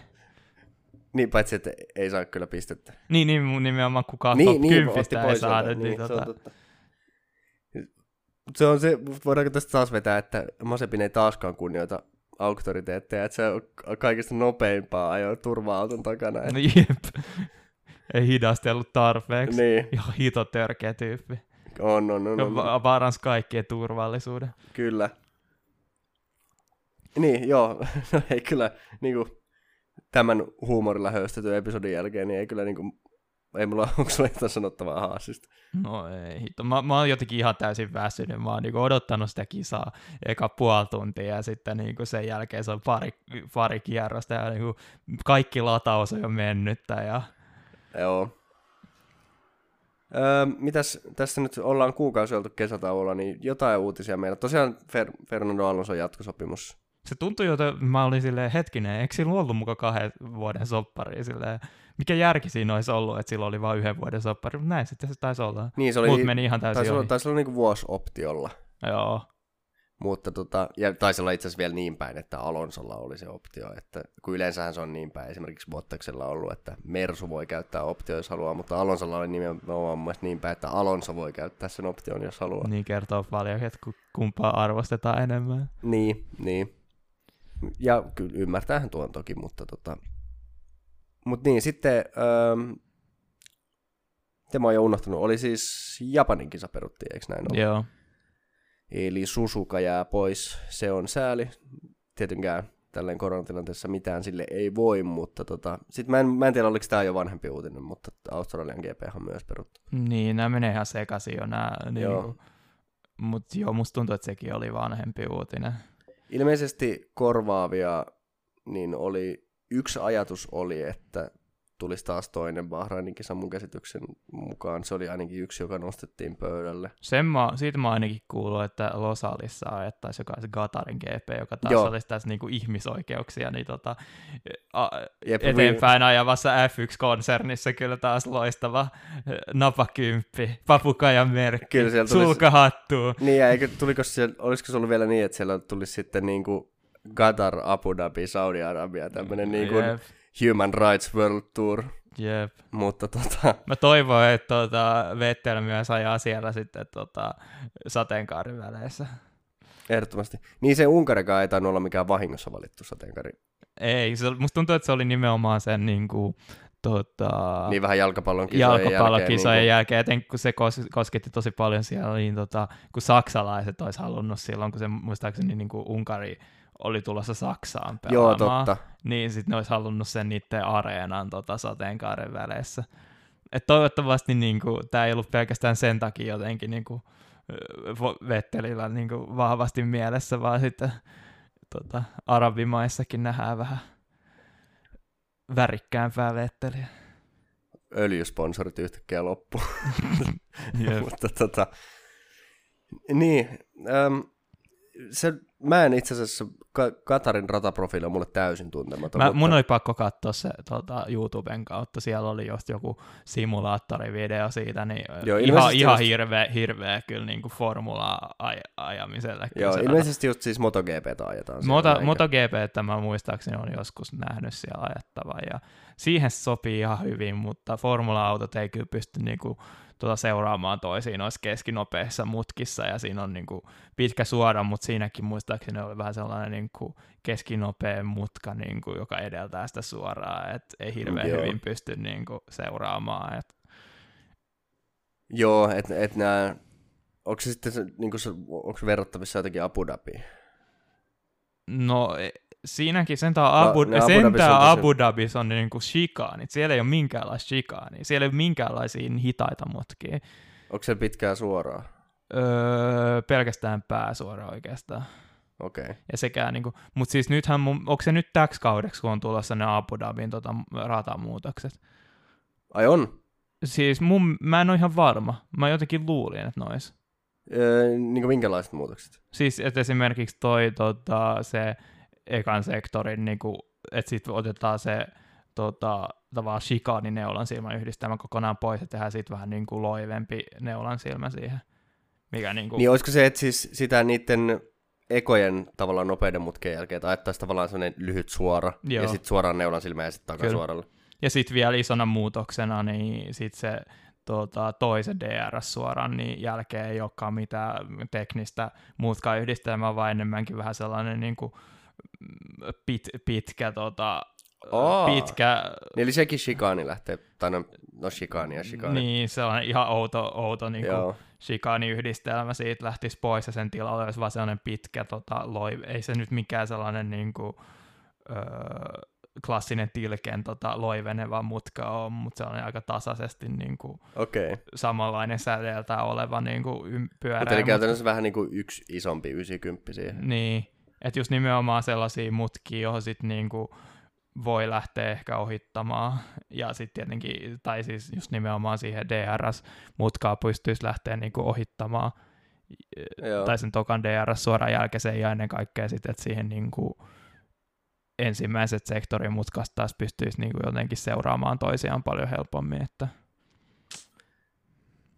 Niin, paitsi että ei saa kyllä pistettä. Niin, niin mun nimenomaan kukaan niin, top niin, 10 otti ei saada. joltain, Niin, se on tota, totta. Se on se, voidaanko tästä taas vetää, että Masepin ei taaskaan kunnioita auktoriteetteja, että se on kaikista nopeimpaa ajoa turva-auton takana. no jep. Ei hidastellut tarpeeksi. Niin, Ihan hito törkeä tyyppi. On, on, on, No, on, va- vaaransi kaikkien turvallisuuden. kyllä. Niin, joo, *laughs* no ei kyllä, niinku, tämän huumorilla höystetyn episodin jälkeen, niin ei kyllä niinku, ei mulla, *laughs* onko sulla jotain sanottavaa haasista? No ei hitto. Mä, mä oon jotenkin ihan täysin väsynyt. Mä oon niinku odottanut sitä kisaa eka puoli tuntia ja sitten niinku sen jälkeen se on pari, pari kierrosta ja niinku kaikki lataus on jo mennyttä. Ja... Joo. Öö, mitäs tässä nyt ollaan kuukausi oltu kesätauolla, niin jotain uutisia meillä. Tosiaan Fer- Fernando Alonso jatkosopimus. Se tuntui jo, että mä olin silleen, hetkinen, eikö sillä ollut muka kahden vuoden soppari? Silleen, mikä järki siinä olisi ollut, että sillä oli vain yhden vuoden soppari, mutta näin sitten se taisi olla. Niin, se oli, Mut meni ihan täysin taisi olla, taisi olla niinku vuosioptiolla. Joo, Mutta tota, ja taisi olla itse asiassa vielä niin päin, että Alonsolla oli se optio, että kun yleensähän se on niin päin, esimerkiksi Bottaksella ollut, että Mersu voi käyttää optio, jos haluaa, mutta Alonsolla oli nimenomaan mun niin päin, että Alonso voi käyttää sen option, jos haluaa. niin kertoo paljon, että ku- kumpaa arvostetaan enemmän. Niin, niin. Ja kyllä ymmärtäähän tuon toki, mutta tota... Mut niin, sitten... Öö, tämä on jo unohtanut. Oli siis Japanin kisa peruttiin, eikö näin ole? Joo. Eli Susuka jää pois. Se on sääli. Tietenkään tälleen koronatilanteessa mitään sille ei voi, mutta tota... Sitten mä en, mä en tiedä, oliko tämä jo vanhempi uutinen, mutta Australian GP on myös peruttu. Niin, nämä menee ihan sekaisin jo nämä. Joo. Niin, mutta joo, musta tuntuu, että sekin oli vanhempi uutinen. Ilmeisesti korvaavia, niin oli, yksi ajatus oli, että tulisi taas toinen Bahrainin kisa mun käsityksen mukaan. Se oli ainakin yksi, joka nostettiin pöydälle. Sen mä, siitä mä ainakin kuullut, että Losalissa ajettaisiin joka se Gatarin GP, joka taas Joo. olisi tässä niinku ihmisoikeuksia, niin tota, a, Jep, eteenpäin ajavassa F1-konsernissa kyllä taas loistava eh, napakymppi, papukajan merkki, Kyllä siellä tulisi- sulkahattu. Niin, ja eikö, tuliko siellä, olisiko se ollut vielä niin, että siellä tulisi sitten niin kuin Qatar, Abu Dhabi, Saudi-Arabia, tämmöinen niin kuin Human Rights World Tour. jep. Mutta tota, Mä toivon, että tota, Vettel myös ajaa siellä sitten tota, sateenkaariväleissä. ehdottomasti. Niin se Unkarikaan ei tainnut olla mikään vahingossa valittu sateenkari. Ei, se, musta tuntuu, että se oli nimenomaan sen niin kuin, tota, Niin vähän jalkapallon kisojen jalkapallokisojen jälkeen. jälkeen, etenkin kun se kos- kosketti tosi paljon siellä, niin tota, kun saksalaiset olisi halunnut silloin, kun se muistaakseni niin kuin Unkari oli tulossa Saksaan pelaamaan, joo, totta. niin sitten ne olisi halunnut sen niiden areenan tota, sateenkaaren väleissä. Et toivottavasti niin tämä ei ollut pelkästään sen takia jotenkin niin kuin, Vettelillä niin kuin, vahvasti mielessä, vaan sitten tota, arabimaissakin nähdään vähän värikkäämpää Vetteliä. Öljysponsorit yhtäkkiä loppu. *laughs* *laughs* Mutta tota, niin, äm, se mä en itse asiassa, Ka- Katarin rataprofiili on mulle täysin tuntematon. Mä, mutta... mun oli pakko katsoa se tota, YouTuben kautta, siellä oli just joku simulaattorivideo siitä, niin Joo, Joo, ihan, ihan just- hirveä, hirveä kyllä niin kuin formulaa aj- ajamiselle. Joo, se ilmeisesti just siis MotoGPtä ajetaan. MotoGP, että mä muistaakseni on joskus nähnyt siellä ajettavan ja siihen sopii ihan hyvin, mutta formula-autot ei kyllä pysty niinku tuota seuraamaan toisiin noissa keskinopeissa mutkissa ja siinä on niinku pitkä suora, mutta siinäkin muistaakseni oli vähän sellainen niinku keskinopea mutka, niinku, joka edeltää sitä suoraa, että ei hirveän Joo. hyvin pysty niinku seuraamaan. Et, Joo, että et nää, onko se sitten, se, niinku se, onko verrattavissa jotenkin Abu Dhabiin? no e- siinäkin sentään No, Abu, Dhabissa on tosi- Abu Dhabissa on niinku shikaanit. Siellä ei ole minkäänlaista shikaania. Siellä ei ole minkäänlaisia hitaita mutkia. Onko se pitkää suoraa? Öö, pelkästään pääsuora oikeastaan. Okei. Okay. Ja sekään niinku, mutta siis nythän, mun, onko se nyt täksi kaudeksi, kun on tulossa ne Abu Dhabin tota, ratamuutokset? Ai on? Siis mun, mä en ole ihan varma. Mä jotenkin luulin, että nois. Öö, niin minkälaiset muutokset? Siis, että esimerkiksi toi tota, se ekan sektorin, niinku, että sitten otetaan se tota, tavallaan shikaani neulan silmän yhdistelmä kokonaan pois ja tehdään siitä vähän niin kuin loivempi neulan silmä siihen. Mikä niinku, Niin olisiko se, että siis sitä niiden ekojen tavallaan nopeiden mutkien jälkeen, että ajettaisiin tavallaan sellainen lyhyt suora, Joo. ja sitten suoraan neulan silmään ja sitten takasuoralle. Ja sitten vielä isona muutoksena, niin sitten se tota, toisen DRS suoran niin jälkeen ei olekaan mitään teknistä mutkayhdistelmää, vaan enemmänkin vähän sellainen niin kuin, pit, pitkä, tota, Aa. pitkä, Niin eli sekin shikaani lähtee, tai no, no shikaani ja shikaani. niin sellainen ihan outo, outo niin kuin, shikaaniyhdistelmä siitä lähtisi pois ja sen tilalle olisi vaan sellainen pitkä tota, loi, ei se nyt mikään sellainen niin kuin, öö, klassinen tilken tota, loiveneva mutka on, mutta se on aika tasaisesti niin kuin. Okay. samanlainen säteeltä oleva niin kuin, pyöreä. Mutta eli käytännössä vähän niin kuin yksi isompi 90 siihen. Niin, että just nimenomaan sellaisia mutkia, johon sit niinku voi lähteä ehkä ohittamaan. Ja sitten tietenkin, tai siis just nimenomaan siihen DRS-mutkaa pystyisi lähteä niinku ohittamaan. Joo. Tai sen tokan DRS suoraan jälkeiseen ja ennen kaikkea sitten, että siihen niinku ensimmäiset sektorin mutkasta taas pystyisi niinku jotenkin seuraamaan toisiaan paljon helpommin. Että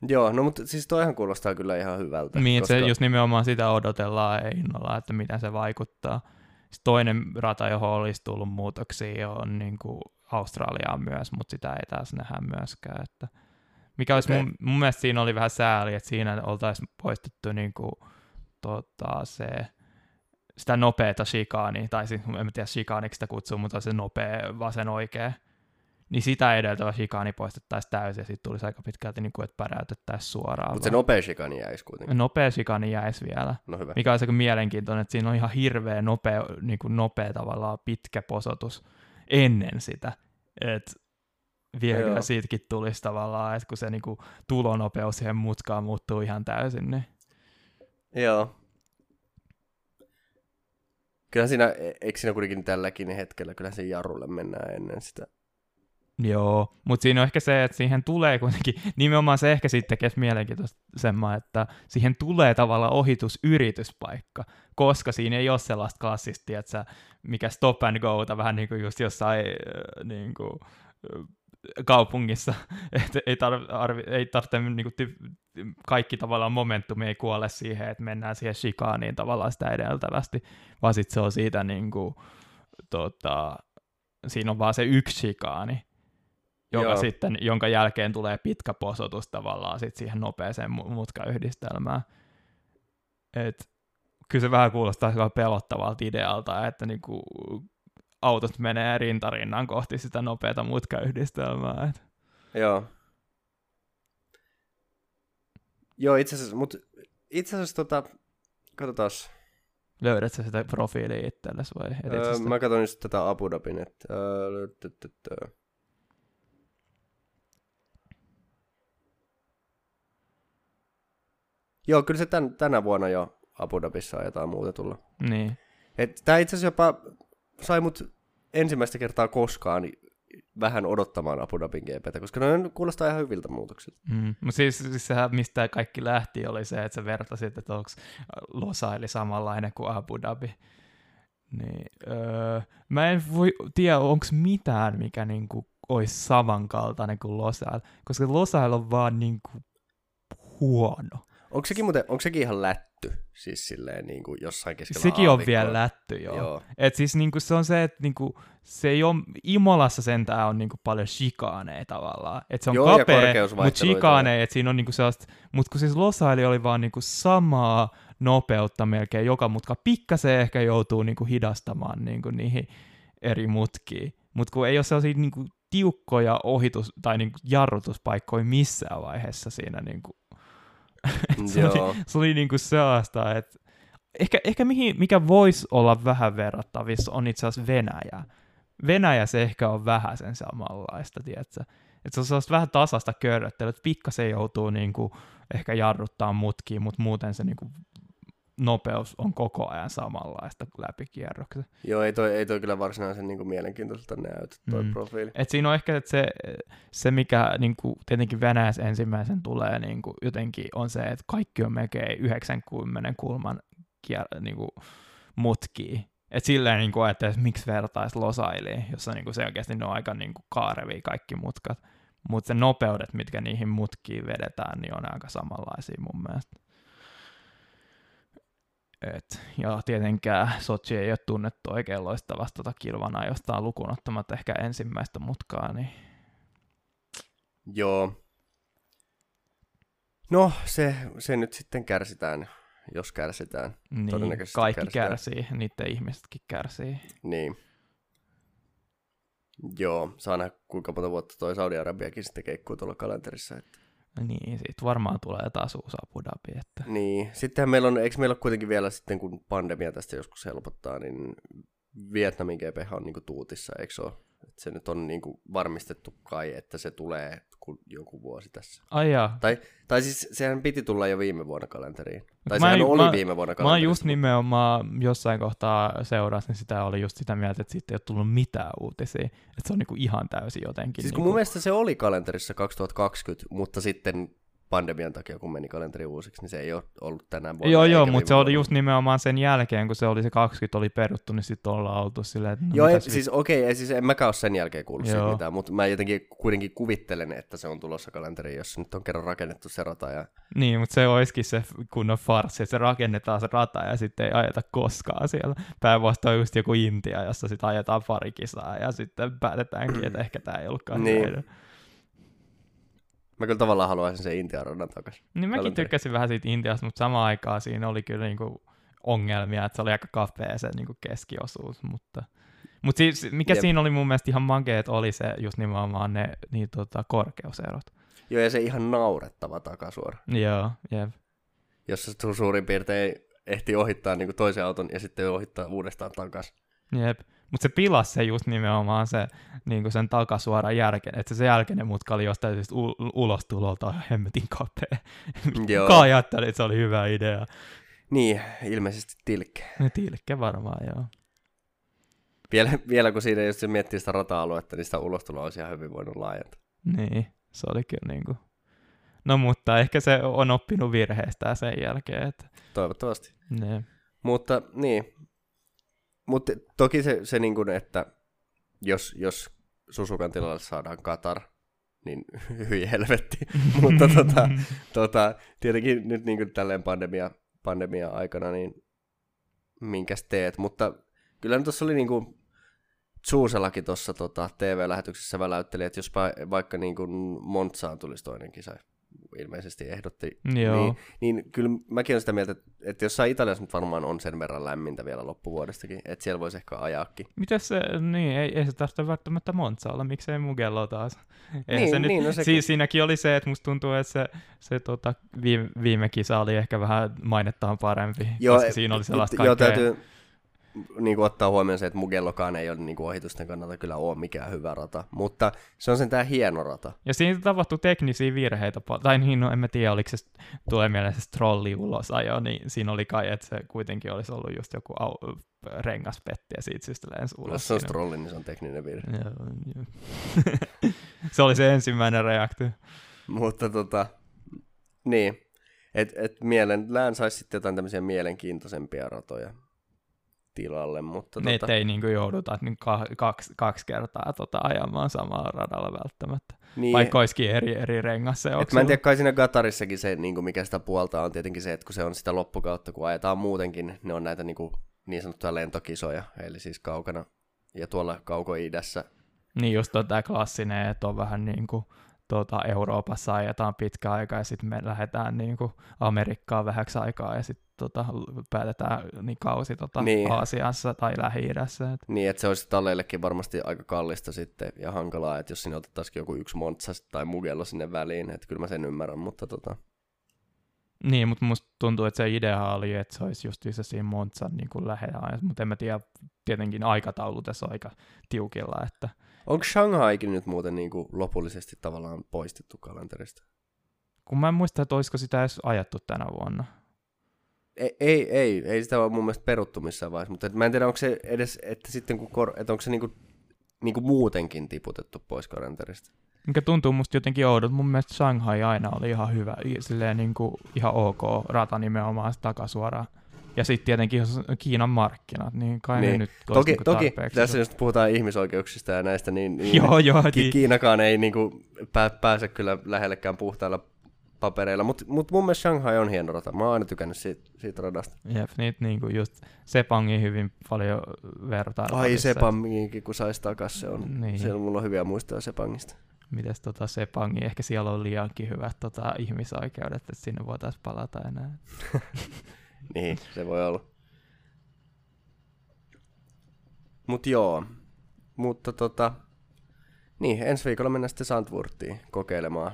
Joo, no mutta siis toihan kuulostaa kyllä ihan hyvältä. Niin, koska... se just nimenomaan sitä odotellaan innolla, että miten se vaikuttaa. Sitten toinen rata, johon olisi tullut muutoksia, on niin kuin Australiaan myös, mutta sitä ei taas nähdä myöskään. Että mikä olisi Okei. mun, mun mielestä siinä oli vähän sääli, että siinä oltaisiin poistettu niin kuin, tota, se, sitä nopeata shikaania, tai siis en tiedä shikaaniksi sitä kutsuu, mutta se nopea vasen oikea. Niin sitä edeltävä shikaani poistettaisiin täysin, ja sitten tulisi aika pitkälti, niin kuin, että päräytettäisiin suoraan. Mutta se nopea shikani jäisi kuitenkin. Nopea shikani jäisi vielä. No hyvä. Mikä olisi aika mielenkiintoinen, että siinä on ihan hirveä nopea, niin kuin nopea tavallaan pitkä posotus ennen sitä. Että vielä Joo. siitäkin tulisi tavallaan, että kun se niin kuin, tulonopeus siihen mutkaan muuttuu ihan täysin, niin Joo. Kyllä siinä, e- eikö siinä kuitenkin tälläkin hetkellä, kyllä siinä jarrulle mennään ennen sitä. Joo, mutta siinä on ehkä se, että siihen tulee kuitenkin, nimenomaan se ehkä sitten tekee mielenkiintoista semmoinen, että siihen tulee tavallaan ohitusyrityspaikka, koska siinä ei ole sellaista klassista, että mikä stop and go, vähän niin kuin just jossain äh, niin kuin, äh, kaupungissa, *laughs* että ei, tar- arvi, ei tarvitse niin kuin, kaikki tavallaan momentumi ei kuole siihen, että mennään siihen shikaaniin tavallaan sitä edeltävästi, vaan sitten se on siitä niin kuin, tota, siinä on vaan se yksi shikaani, joka Joo. sitten, jonka jälkeen tulee pitkä posotus tavallaan sit siihen nopeeseen mu- mutkayhdistelmään. Et, kyllä se vähän kuulostaa aika pelottavalta idealta, että niinku autot menee rintarinnan kohti sitä nopeata mutkayhdistelmää. Et. Joo. Joo, itse asiassa, mutta itse asiassa tota, katsotaan. Löydät sä sitä profiilia itsellesi vai Öö, sitä? mä katson just tätä Abu Dhabin, että... Öö, Joo, kyllä se tän, tänä vuonna jo Abu Dhabissa ajetaan muutetulla. Niin. Et tää itse asiassa jopa sai mut ensimmäistä kertaa koskaan vähän odottamaan Abu Dhabin GPtä, koska ne kuulostaa ihan hyviltä muutoksilta. Mm. Siis, siis sehän, mistä kaikki lähti, oli se, että sä vertasit, että onko Losaili samanlainen kuin Abu Dhabi. Niin, öö, mä en voi tiedä, onko mitään, mikä niinku olisi samankaltainen kuin Losail, koska Losail on vaan niinku huono. Onko sekin, muuten, onko sekin ihan lätty, siis silleen niin kuin jossain keskellä Sekin aavikkoa? on vielä lätty, joo. Joo. Et siis niinku se on se, että niinku, se ei ole, Imolassa sentään on niinku paljon shikaaneja tavallaan. Et se on Joo, kapea, mutta shikaaneja, että siinä on niinku sellaista, mutta kun siis Losaili oli vaan niinku samaa nopeutta melkein joka mutka, pikkasen ehkä joutuu niinku hidastamaan niinku niihin eri mutkiin. Mutta kun ei ole sellaisia niinku tiukkoja ohitus- tai niinku jarrutuspaikkoja missään vaiheessa siinä niinku *laughs* se oli, se oli niinku sellaista, että ehkä, ehkä mihin, mikä voisi olla vähän verrattavissa on itse asiassa Venäjä. Venäjä se ehkä on vähän sen samanlaista, tiedätkö? Että se on sellaista vähän tasasta köröttelyä, että pikkasen joutuu niinku ehkä jarruttaa mutkiin, mutta muuten se niinku nopeus on koko ajan samanlaista läpi kierroksen. Joo, ei toi, ei toi kyllä varsinaisen niin kuin mielenkiintoiselta näytä toi Mm. mm. profiili. Et siinä on ehkä että se, se, mikä niin kuin, tietenkin Venäjässä ensimmäisen tulee niin kuin, jotenkin on se, että kaikki on melkein 90 kulman kier, niin kuin, mutkii. Et silleen niin kuin, että miksi vertaisi Losailiin, jossa niin kuin, selkeästi ne on aika niin kuin, kaarevia kaikki mutkat. Mutta se nopeudet, mitkä niihin mutkiin vedetään, niin on aika samanlaisia mun mielestä. Et, ja tietenkään Sochi ei ole tunnettu oikein loistavasta tota kilvana jostain lukuun ottamatta ehkä ensimmäistä mutkaa, niin Joo. No, se, se nyt sitten kärsitään, jos kärsitään. Niin, Todennäköisesti kaikki kärsitään. kärsii, niiden ihmisetkin kärsii. Niin. Joo, saa nähdä kuinka monta vuotta toi Saudi-Arabiakin sitten keikkuu tuolla kalenterissa. Että. Niin, siitä varmaan tulee taas uusi Abu Dhabi. Että... Niin, sittenhän meillä on, eikö meillä ole kuitenkin vielä sitten, kun pandemia tästä joskus helpottaa, niin Vietnamin GP on niinku tuutissa, eikö se ole? Et se nyt on niinku varmistettu kai, että se tulee kun joku vuosi tässä. Ai jaa. Tai, tai siis sehän piti tulla jo viime vuonna kalenteriin. Tai Mä sehän en- oli mä- viime vuonna Mä oon kalenterissa. just nimenomaan jossain kohtaa seurasin niin sitä oli just sitä mieltä, että siitä ei ole tullut mitään uutisia. Että se on niinku ihan täysin jotenkin. Siis kun niinku... mun mielestä se oli kalenterissa 2020, mutta sitten pandemian takia, kun meni kalenteri uusiksi, niin se ei ole ollut tänä vuonna. Joo, joo, mutta se oli just nimenomaan sen jälkeen, kun se oli se 20 oli peruttu, niin sitten ollaan oltu silleen, että no Joo, ei, siis okei, ei, siis en mäkään ole sen jälkeen kuullut siitä Joo. mitään, mutta mä jotenkin kuitenkin kuvittelen, että se on tulossa kalenteriin, jos nyt on kerran rakennettu se rata. Ja... Niin, mutta se olisikin se kunnon farssi, että se rakennetaan se rata ja sitten ei ajeta koskaan siellä. Päinvastoin just joku Intia, jossa sitten ajetaan pari kisaa ja sitten päätetäänkin, että ehkä tämä ei ollutkaan Niin. Mä kyllä tavallaan haluaisin sen Intian radan takaisin. Niin mäkin kalenteri. tykkäsin vähän siitä Intiasta, mutta samaan aikaan siinä oli kyllä niinku ongelmia, että se oli aika kapea se niinku keskiosuus, mutta... Mutta siis, mikä Jep. siinä oli mun mielestä ihan makeet, oli se just nimenomaan ne niin, tota, korkeuserot. Joo, ja se ihan naurettava takasuora, Joo, jep. jossa su- suurin piirtein ehtii ohittaa niin toisen auton ja sitten ohittaa uudestaan takaisin. Jep. Mutta se pilasi se just nimenomaan se, niinku sen takasuoran jälkeen, että se, jälkeinen mutka oli jostain syystä ul- ulostulolta hemmetin kapea. *laughs* Joo. Kuka ajatteli, että se oli hyvä idea? Niin, ilmeisesti tilkke. Tilkke varmaan, joo. Vielä, vielä kun siinä just se miettii sitä rata-aluetta, niin sitä ulostuloa olisi ihan hyvin voinut laajentaa. Niin, se oli kyllä niinku... No mutta ehkä se on oppinut virheestään sen jälkeen, että Toivottavasti. ne. Mutta niin. Mutta toki se, se niin kuin, että jos, jos Susukan tilalle saadaan Katar, niin *laughs* hyi helvetti. *laughs* Mutta tota, tota, tietenkin nyt niin kuin tälleen pandemia, pandemia aikana, niin minkäs teet. Mutta kyllä nyt tuossa oli niin kuin Zuusellakin tuossa tota, TV-lähetyksessä väläytteli, että jos vaikka niin kuin Montsaan tulisi toinen kisa, ilmeisesti ehdotti, Joo. niin, niin kyllä mäkin olen sitä mieltä, että, että jossain Italiassa nyt varmaan on sen verran lämmintä vielä loppuvuodestakin, että siellä voisi ehkä ajaakin. Mitäs se, niin, ei, ei se tarvitse välttämättä Monza olla, miksei Mugello taas. *laughs* Eihän Niin, se nyt, niin, no sekin. siis siinäkin oli se, että musta tuntuu, että se, se tota, viime, viime kisa oli ehkä vähän mainettaan parempi, Joo, koska siinä oli sellaista joo, kaikkea. täytyy, niin kuin ottaa huomioon se, että Mugellokaan ei ole niin kuin ohitusten kannalta kyllä ole mikään hyvä rata, mutta se on sentään hieno rata. Ja siinä tapahtui teknisiä virheitä, tai niin, no en mä tiedä, oliko se, tulee mieleen se strolli ulos ajo, niin siinä oli kai, että se kuitenkin olisi ollut just joku au, rengaspetti ja siitä syystä lensi ulos. Jos se on strolli, niin se on tekninen virhe. Joo, joo. *laughs* se oli se ensimmäinen reaktio. Mutta tota, niin, et, et mielellään saisi sitten jotain tämmöisiä mielenkiintoisempia ratoja tilalle. Mutta ne tota... ei niin jouduta niin kaksi, kaksi kertaa tota, ajamaan samalla radalla välttämättä. Niin, Vaikka olisikin eri, eri rengas se Mä en tiedä, kai siinä Gatarissakin se, niin kuin mikä sitä puolta on tietenkin se, että kun se on sitä loppukautta, kun ajetaan muutenkin, ne on näitä niin, kuin, niin sanottuja lentokisoja, eli siis kaukana ja tuolla kauko-idässä. Niin just tota klassinen, että on vähän niin kuin tuota, Euroopassa ajetaan pitkä aika ja sitten me lähdetään niin kuin Amerikkaan vähäksi aikaa ja sitten tota, päätetään niin kausi tota, niin. Aasiassa tai Lähi-idässä. Et. Niin, että se olisi talleillekin varmasti aika kallista sitten ja hankalaa, että jos sinne otettaisiin joku yksi Montsa tai Mugello sinne väliin, että kyllä mä sen ymmärrän, mutta tota... Niin, mutta musta tuntuu, että se idea oli, että se olisi just se siinä Montsan niin kuin lähellä, mutta en mä tiedä, tietenkin aikataulu tässä on aika tiukilla, että Onko Shanghaikin nyt muuten niin kuin lopullisesti tavallaan poistettu kalenterista? Kun mä en muista, että olisiko sitä edes ajattu tänä vuonna. Ei, ei, ei, ei sitä ole mun mielestä peruttu missään vaiheessa, mutta mä en tiedä, onko se edes, että sitten kun, kor, että onko se niinku, niinku muutenkin tiputettu pois kalenterista. Mikä tuntuu musta jotenkin oudot. Mun mielestä Shanghai aina oli ihan hyvä, silleen niinku ihan ok rata nimenomaan takasuoraan. Ja sitten tietenkin jos Kiinan markkinat, niin kai niin. nyt Toki, niinku toki tässä jos puhutaan ihmisoikeuksista ja näistä, niin, niin joo, joo, Ki- niin. Kiinakaan ei niin kuin, pää, pääse kyllä lähellekään puhtailla papereilla, mutta mut mun mielestä Shanghai on hieno rata. Mä oon aina tykännyt siitä, siitä radasta. Jep, niitä niinku just Sepangiin hyvin paljon vertailla. Ai Sepangiinkin, kun saisi takas, se on, niin. siellä mulla on hyviä muistoja Sepangista. Mites tota Sepangi, ehkä siellä on liiankin hyvät tota, ihmisoikeudet, että sinne voitaisiin palata enää. *laughs* niin, se voi olla. Mut joo, mutta tota, niin, ensi viikolla mennään sitten Sandwurtiin kokeilemaan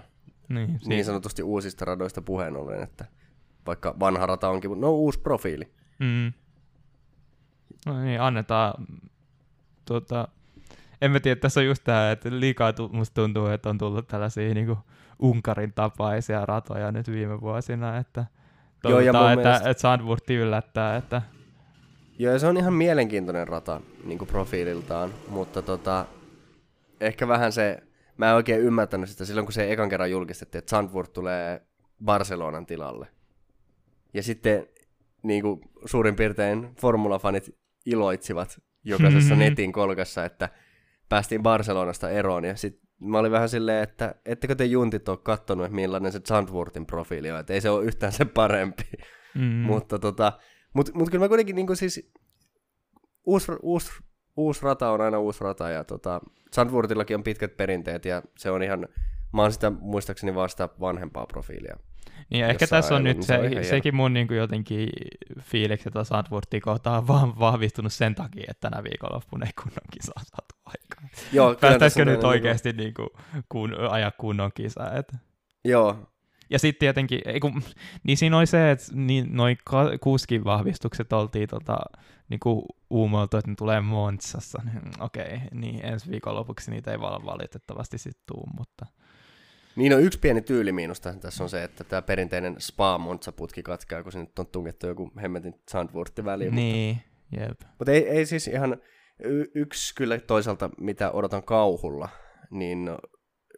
niin, niin sanotusti uusista radoista puheen ollen, että vaikka vanha rata onkin, mutta no uusi profiili. Mm. No niin, annetaan tuota, en mä tiedä, tässä on just tämä, että liikaa tu- musta tuntuu, että on tullut tällaisia niin kuin Unkarin tapaisia ratoja nyt viime vuosina, että Joo, ja että, mielestä... että yllättää. Että... Joo, ja se on ihan mielenkiintoinen rata niin profiililtaan, mutta tota, ehkä vähän se, mä en oikein ymmärtänyt sitä silloin, kun se ekan kerran julkistettiin, että Sandburg tulee Barcelonan tilalle. Ja sitten niin kuin suurin piirtein formulafanit iloitsivat jokaisessa netin kolkassa, että päästiin Barcelonasta eroon. Ja sitten mä olin vähän silleen, että ettekö te juntit ole kattonut, että millainen se Zandvoortin profiili on, että ei se ole yhtään se parempi. Mm. mutta tota, mut, mut kyllä mä kuitenkin niin siis, uusi, uusi, uusi rata on aina uusi rata, ja tota, Zandvoortillakin on pitkät perinteet, ja se on ihan, mä oon sitä muistaakseni vasta vanhempaa profiilia. Niin, ehkä tässä on nyt se, se sekin mun niin kuin jotenkin fiiliksi, että Sandwortin kohta on vaan vahvistunut sen takia, että tänä viikonloppuna ei kunnon kisaa saatu aikaan. Joo, Päästäisikö nyt oikeasti niin kuin, kun, ajaa kunnon kisaa? Että... Joo. Ja sitten tietenkin, ei kun, *laughs* niin siinä oli se, että niin, noin kuskin vahvistukset oltiin tota, niin kuin uumoiltu, että ne tulee Montsassa. Niin, Okei, okay, niin ensi viikonlopuksi niitä ei valitettavasti sitten tuu, mutta... Niin on yksi pieni tyylimiinusta tässä on se, että tämä perinteinen spa monza putki katkeaa, kun nyt on tungettu joku hemmetin Sandworthi väliin. Niin, mutta, jep. Mutta ei, ei siis ihan, y- yksi kyllä toisaalta, mitä odotan kauhulla, niin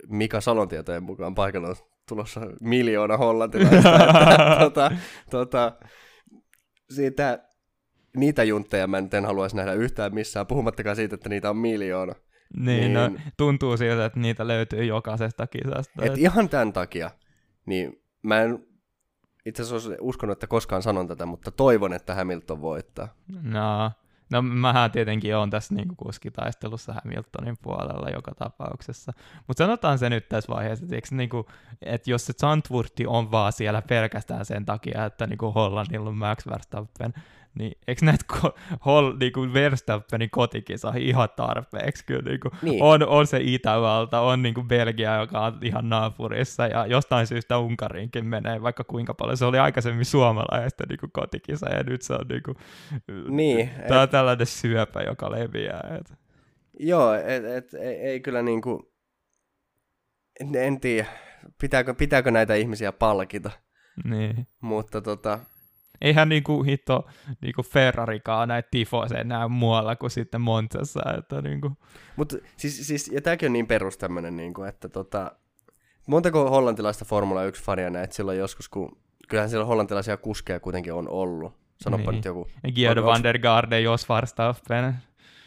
Mika Salon tietojen mukaan paikalla on tulossa miljoona hollantilaista. *laughs* tota, tota, siitä, niitä juntteja mä en haluaisi nähdä yhtään missään, puhumattakaan siitä, että niitä on miljoona. Niin, no, niin, no, tuntuu siltä, että niitä löytyy jokaisesta kisasta. Et ihan tämän takia, niin mä en itse asiassa uskonut, että koskaan sanon tätä, mutta toivon, että Hamilton voittaa. No, no mähän tietenkin on tässä niin kuskitaistelussa Hamiltonin puolella joka tapauksessa. Mutta sanotaan se nyt tässä vaiheessa, että, kuin, niinku, että jos se Zandvoorti on vaan siellä pelkästään sen takia, että kuin niinku Hollannilla on Max Verstappen, niin eikö näitä ko- hol, niinku Verstappenin kotikisa ihan tarpeeksi kyllä niinku, Niin. on, on se Itävalta, on niinku Belgia, joka on ihan naapurissa ja jostain syystä Unkariinkin menee vaikka kuinka paljon. Se oli aikaisemmin suomalaista niinku kotikisa ja nyt se on niinku, Niin, tää on tällainen syöpä, joka leviää. Et. Joo, et, et, ei, ei kyllä niinku, en, en tiedä, pitääkö, pitääkö näitä ihmisiä palkita, Niin. mutta tota, Eihän niinku hitto niinku Ferrarikaan näitä tifoseja näy muualla kuin sitten Monzassa, että niinku, mutta siis, siis ja tämäkin on niin perus tämmönen, niinku, että tota, montako hollantilaista Formula 1-fania näet silloin joskus, kun kyllähän siellä hollantilaisia kuskeja kuitenkin on ollut, sanoppa Niin. nyt joku, On- van der Garde, jos Verstappen.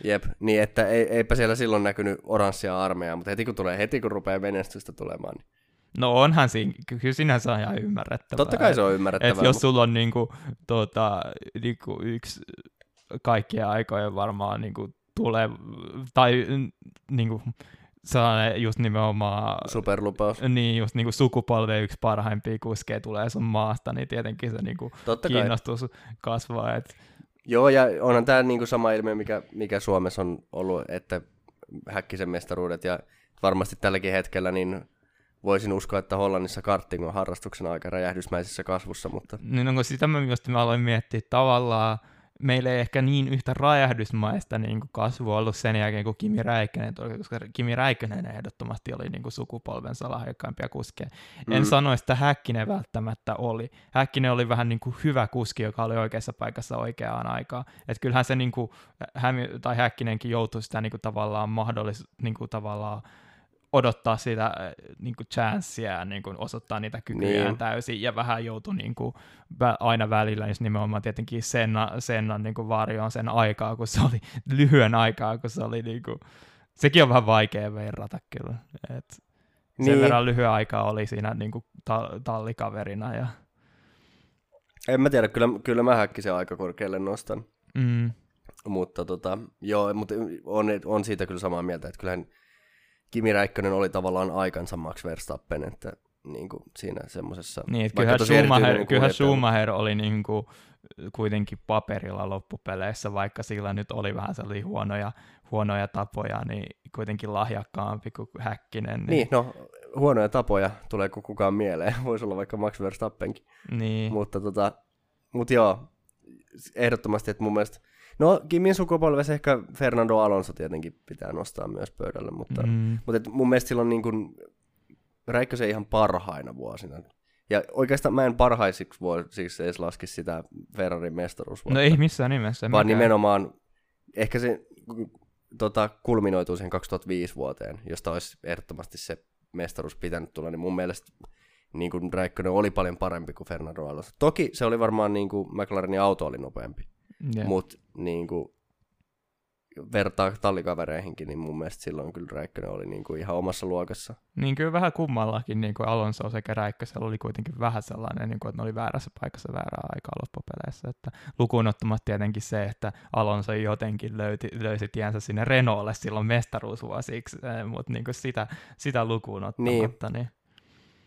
jep, niin että ei, eipä siellä silloin näkynyt oranssia armeijaa, mutta heti kun tulee, heti kun rupeaa menestystä tulemaan, niin No onhan siinä, kyllä sinänsä on ihan ymmärrettävää. totta kai se on Et ymmärrettävää. jos sulla on niinku, tota, niinku yksi kaikkien aikojen varmaan niinku tulee, tai mm, niinku, sellainen just nimenomaan Superlupaus. niin just niinku sukupolven yksi parhaimpia kuskeja tulee sun maasta, niin tietenkin se niinku Totta kai. kiinnostus kasvaa. Et, Joo, ja onhan tämä niinku sama ilmiö, mikä, mikä Suomessa on ollut, että häkkisen mestaruudet, ja varmasti tälläkin hetkellä niin voisin uskoa, että Hollannissa karting on harrastuksen aika räjähdysmäisessä kasvussa, mutta niin onko sitä mä just mä aloin miettiä tavallaan, meillä ei ehkä niin yhtä räjähdysmaista niin kuin kasvua ollut sen jälkeen, kun Kimi Räikkönen tuli, koska Kimi Räikkönen ehdottomasti oli niin kuin sukupolvensa lahjakkaimpia kuskeja. En Mm. sano, että Häkkinen välttämättä oli. Häkkinen oli vähän niin kuin hyvä kuski, joka oli oikeassa paikassa oikeaan aikaan. Että kyllähän se niin kuin, hämi, tai Häkkinenkin joutui sitä niin kuin tavallaan mahdollis, niin kuin tavallaan odottaa sitä äh, niin kuin chanssia, niin kuin osoittaa niitä kykyjään Niin. täysin, ja vähän joutui niin kuin, aina välillä, jos nimenomaan tietenkin Senna, Sennan niin kuin varjoon sen aikaa, kun se oli *laughs* lyhyen aikaa, kun se oli niin kuin, sekin on vähän vaikea verrata kyllä. Et sen Niin. verran lyhyen aikaa oli siinä niin kuin ta- tallikaverina. Ja, en mä tiedä, kyllä, kyllä mä häkkisen aika korkealle nostan. mm, Mutta tota, joo, mutta on, on siitä kyllä samaa mieltä, että kyllähän Kimi Räikkönen oli tavallaan aikansa Max Verstappen, että niin kuin siinä semmoisessa... niin, että kyllähän, Schumacher, erityinen kyllähän mutta- Schumacher oli niin kuin, kuitenkin paperilla loppupeleissä, vaikka sillä nyt oli vähän sellaisia huonoja, huonoja tapoja, niin kuitenkin lahjakkaampi kuin Häkkinen. Niin, Niin, no huonoja tapoja, tuleeko kukaan mieleen, *laughs* voisi olla vaikka Max Verstappenkin. niin. Mutta tota, mut joo, ehdottomasti, että mun mielestä, no Kimin sukupolvessa ehkä Fernando Alonso tietenkin pitää nostaa myös pöydälle, mutta, mm. mutta et mun mielestä silloin niin kuin, Räikkösen ihan parhaina vuosina. Ja oikeastaan mä en parhaisiksi vuosiksi edes laski sitä Ferrarin mestaruusvuotta, no ei missään nimessä. vaan mäkään. nimenomaan ehkä se tota, kulminoituu siihen 2005 vuoteen, josta olisi ehdottomasti se mestaruus pitänyt tulla, niin mun mielestä niin kuin Räikkönen oli paljon parempi kuin Fernando Alonso. Toki se oli varmaan niin kuin McLarenin auto oli nopeampi, Jep. mutta niin kuin vertaa tallikavereihinkin, niin mun mielestä silloin kyllä Räikkönen oli niin kuin ihan omassa luokassa. Niin kyllä vähän kummallakin niin kuin Alonso sekä Räikkösellä oli kuitenkin vähän sellainen, niin kuin, että ne oli väärässä paikassa väärää aikaa loppupeleissä. Että lukuun ottamatta tietenkin se, että Alonso jotenkin löyti, löysi tiensä sinne Renaultille silloin mestaruusvuosiksi, eh, mutta niin kuin sitä, sitä lukuun ottamatta. Niin.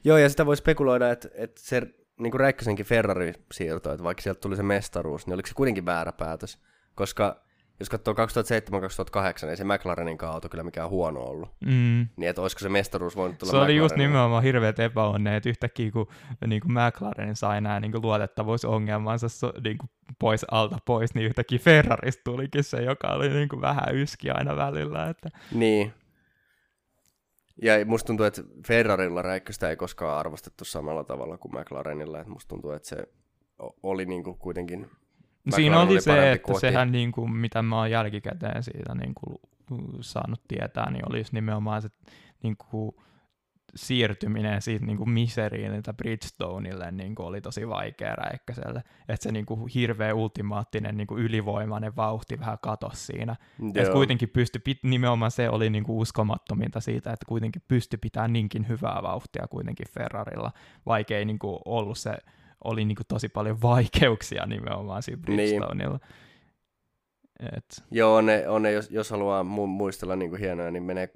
Joo, ja sitä voi spekuloida, että, että se niin kuin Räikkösenkin Ferrari siirto, että vaikka sieltä tuli se mestaruus, niin oliko se kuitenkin väärä päätös, koska jos katsoo 2007-2008, ei se McLarenin auto kyllä mikään huono ollut. Mm. Niin, että olisiko se mestaruus voinut tulla Se oli just nimenomaan hirveät epäonne, että yhtäkkiä kun niin kuin McLaren sai nämä niin kuin luotettavuusongelmansa so, niin kuin pois alta pois, niin yhtäkkiä Ferrarista tulikin se, joka oli niin kuin vähän yski aina välillä. Että... Niin. Ja musta tuntuu, että Ferrarilla Räikköstä ei koskaan arvostettu samalla tavalla kuin McLarenilla. Että musta tuntuu, että se oli niinku kuitenkin... Siinä McLaren oli se, parempi että koti. sehän niin kuin, mitä mä oon jälkikäteen siitä niin kuin, saanut tietää, niin olisi nimenomaan se niin kuin, siirtyminen siitä niin kuin Miseriiniltä Bridgestoneille niin kuin oli tosi vaikea Räikköselle. Että se niin kuin, hirveä ultimaattinen niin kuin, ylivoimainen vauhti vähän katosi siinä. Että kuitenkin pysty, pit, nimenomaan se oli niin kuin, uskomattominta siitä, että kuitenkin pysty pitämään niinkin hyvää vauhtia kuitenkin Ferrarilla, vaikka ei niin kuin, ollut se, oli niin kuin, tosi paljon vaikeuksia nimenomaan siinä Niin. Bridgestoneilla. Et, Joo, on ne, on ne jos, jos haluaa mu- muistella niinku hienoja, niin menee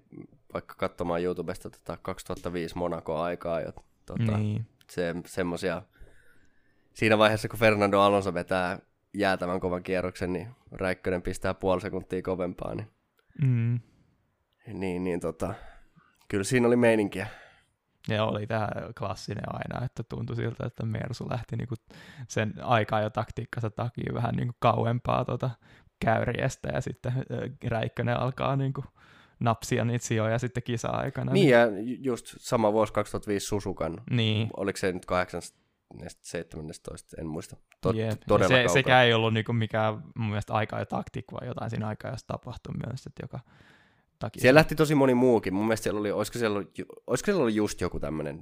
vaikka katsomaan YouTubesta tota 2005 Monaco-aikaa. Ja, tota, niin. se, semmosia, siinä vaiheessa, kun Fernando Alonso vetää jäätävän kovan kierroksen, niin Räikkönen pistää puoli sekuntia kovempaa, niin, Mm. niin, niin tota, kyllä siinä oli meininkiä. Ja oli tämä klassinen aina, että tuntui siltä, että Mersu lähti niinku sen aikaa ja taktiikkansa takia vähän niinku kauempaa tota käyriästä ja sitten Räikkönen alkaa niinku napsia niitä sijoja sitten kisa-aikana. Niin, ja ju- just sama vuosi 2005 Susukan, niin. oliko se nyt 17, en muista. Tot. Ja todella se, kaukana. sekään ei ollut niinku mikään mun mielestä aikaa ja taktiikka, vaan jotain siinä aikaa tapahtui myös, että joka takia. Siellä lähti tosi moni muukin. Mun mielestä siellä oli, olisiko siellä ollut, olisiko siellä ollut just joku tämmöinen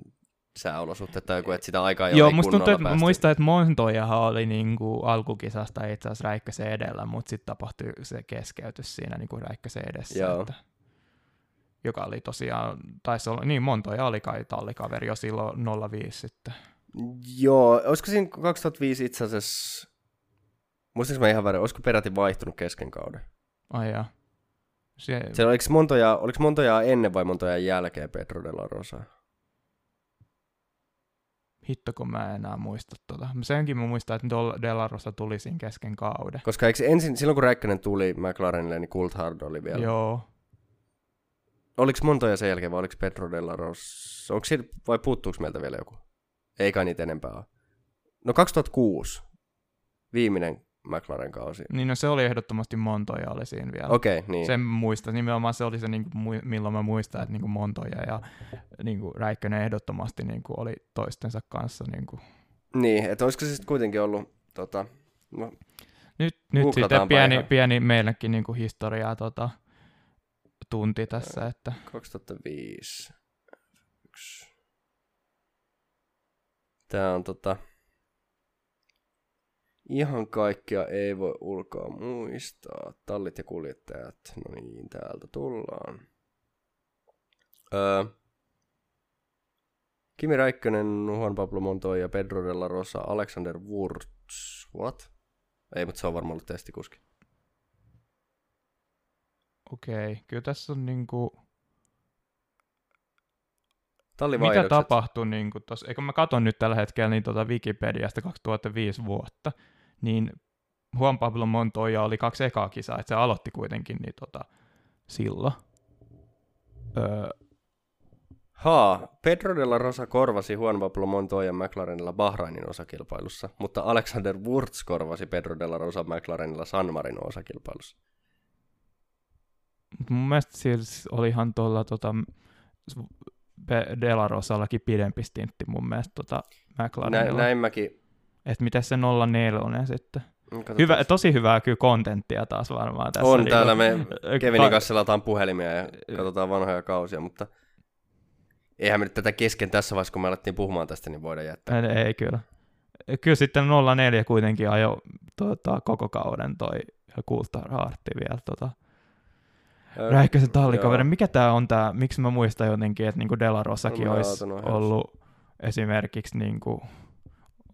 sääolosuhte tai joku, että sitä aikaa ei Joo, musta tuntuu, että päästy. muistan, että Montojahan oli niinku alkukisasta itse asiassa Räikkösen edellä, mutta sitten tapahtui se keskeytys siinä niinku Räikkösen edessä. Joo. Että, joka oli tosiaan, taisi olla, niin Montoja oli kai tallikaveri jo silloin 05 sitten. Joo, olisiko siinä 2005 itse asiassa, muistanko mä ihan väärin, olisiko peräti vaihtunut kesken kauden? Ai jaa. Se, Se, oliko, montoja, oliko montoja ennen vai montoja jälkeen Pedro de la Rosa? hitto kun mä en enää muista tota. Senkin mä muistan, että Dol- Delarosa tuli siinä kesken kauden. Koska eikö ensin, silloin kun Räikkönen tuli McLarenille, niin Coulthard oli vielä. Joo. Oliko montoja sen jälkeen vai oliko Pedro de la Rosa? Onko siitä, vai puuttuuko meiltä vielä joku? Ei kai niitä enempää ole. No 2006. Viimeinen McLaren kausi. Niin no se oli ehdottomasti Montoja oli siinä vielä. Okei, okay, niin. Sen muistan, nimenomaan se oli se, niin kuin, milloin mä muistan, että niin kuin Montoja ja niin kuin Räikkönen ehdottomasti niin kuin oli toistensa kanssa. Niin kuin. Niin, että olisiko se sitten kuitenkin ollut, tota, no, Nyt, nyt sitten pieni, ihan. pieni meillekin niin kuin historiaa tota, tunti tässä, että 2005. Yksi. Tää on tota... Ihan kaikkia ei voi ulkoa muistaa. Tallit ja kuljettajat. No niin, täältä tullaan. Öö, Kimi Räikkönen, Juan Pablo Montoya, Pedro de la Rosa, Alexander Wurz. What? Ei, mutta se on varmaan ollut testikuski. Okei, okay, kyllä tässä on niin kuin, mitä tapahtui, niin kuin tossa, eikö mä katson nyt tällä hetkellä niin tuota Wikipediasta 2005 vuotta, niin Juan Pablo Montoya oli kaksi ekaa kisaa, että se aloitti kuitenkin niin tota, silloin. Öö, Haa, Pedro de la Rosa korvasi Juan Pablo Montoya McLarenilla Bahrainin osakilpailussa, mutta Alexander Wurz korvasi Pedro de la Rosa McLarenilla San Marino osakilpailussa. Mun mielestä siis olihan tuolla tota, Delarosallakin pidempi stintti mun mielestä tota Nä, McLarenilla. näin mäkin. Että miten se 04 sitten. Katsotaan. Hyvä, tosi hyvää kyllä kontenttia taas varmaan tässä. On, niinku. täällä me *laughs* Kevinin ka- kanssa selataan puhelimia ja katsotaan vanhoja kausia, mutta eihän me nyt tätä kesken tässä vaiheessa, kun me alettiin puhumaan tästä, niin voidaan jättää. Ei, ei kyllä. Kyllä sitten 04 kuitenkin ajo tota, koko kauden toi Kultarhaartti vielä. Tota. Räikkösen tallikaveri. Mikä tämä on tämä, miksi mä muistan jotenkin, että niinku Delarossakin Varmaan olisi ollut esimerkiksi, niinku,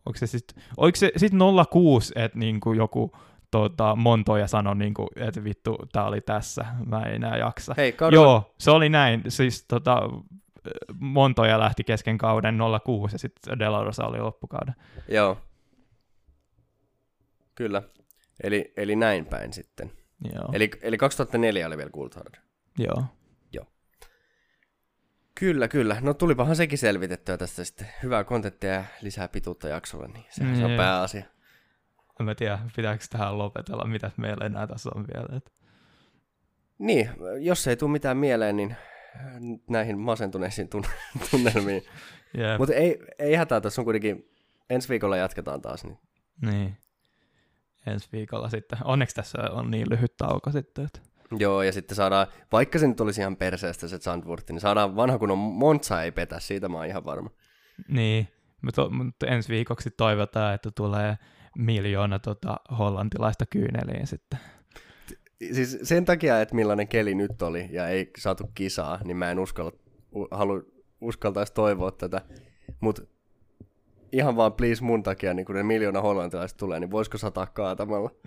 onko se sitten se sit 06, että niinku joku tota, Montoja sanoi, niinku, että vittu, tää oli tässä, mä en enää jaksa. Hei, kaudella, Joo, se oli näin. Siis tota, Montoja lähti kesken kauden 06 ja sitten Delarosa oli loppukauden. Joo. Kyllä. Eli, eli näin päin sitten. Joo, Eli, eli 2004 oli vielä Coulthard. joo. Kyllä, kyllä. No tulipahan sekin selvitettyä tästä sitten. Hyvää kontenttia ja lisää pituutta jaksolle, niin se, se on Jee. pääasia. En mä tiedä, pitääkö tähän lopetella, mitä meillä enää tässä on vielä. Et. Niin, jos ei tule mitään mieleen, niin näihin masentuneisiin tun- *laughs* tunnelmiin. Jep. Mutta ei, ei hätää, tässä on kuitenkin, ensi viikolla jatketaan taas. Niin. Niin. Ensi viikolla sitten. Onneksi tässä on niin lyhyt tauko sitten. Että. Joo, ja sitten saadaan, vaikka se nyt olisi ihan perseestä se Zandvoortti, niin saadaan vanha kunnon Monza ei petä, siitä mä oon ihan varma. Niin. Mutta, mutta ensi viikoksi toivotaan, että tulee miljoona tota, hollantilaista kyyneliin sitten. Siis sen takia, että millainen keli nyt oli ja ei saatu kisaa, niin mä en uskalla, u- halu, uskaltaisi toivoa tätä. Mutta ihan vaan please mun takia, niin kun ne miljoona hollantilaiset tulee, niin voisiko sataa kaatamalla? *laughs*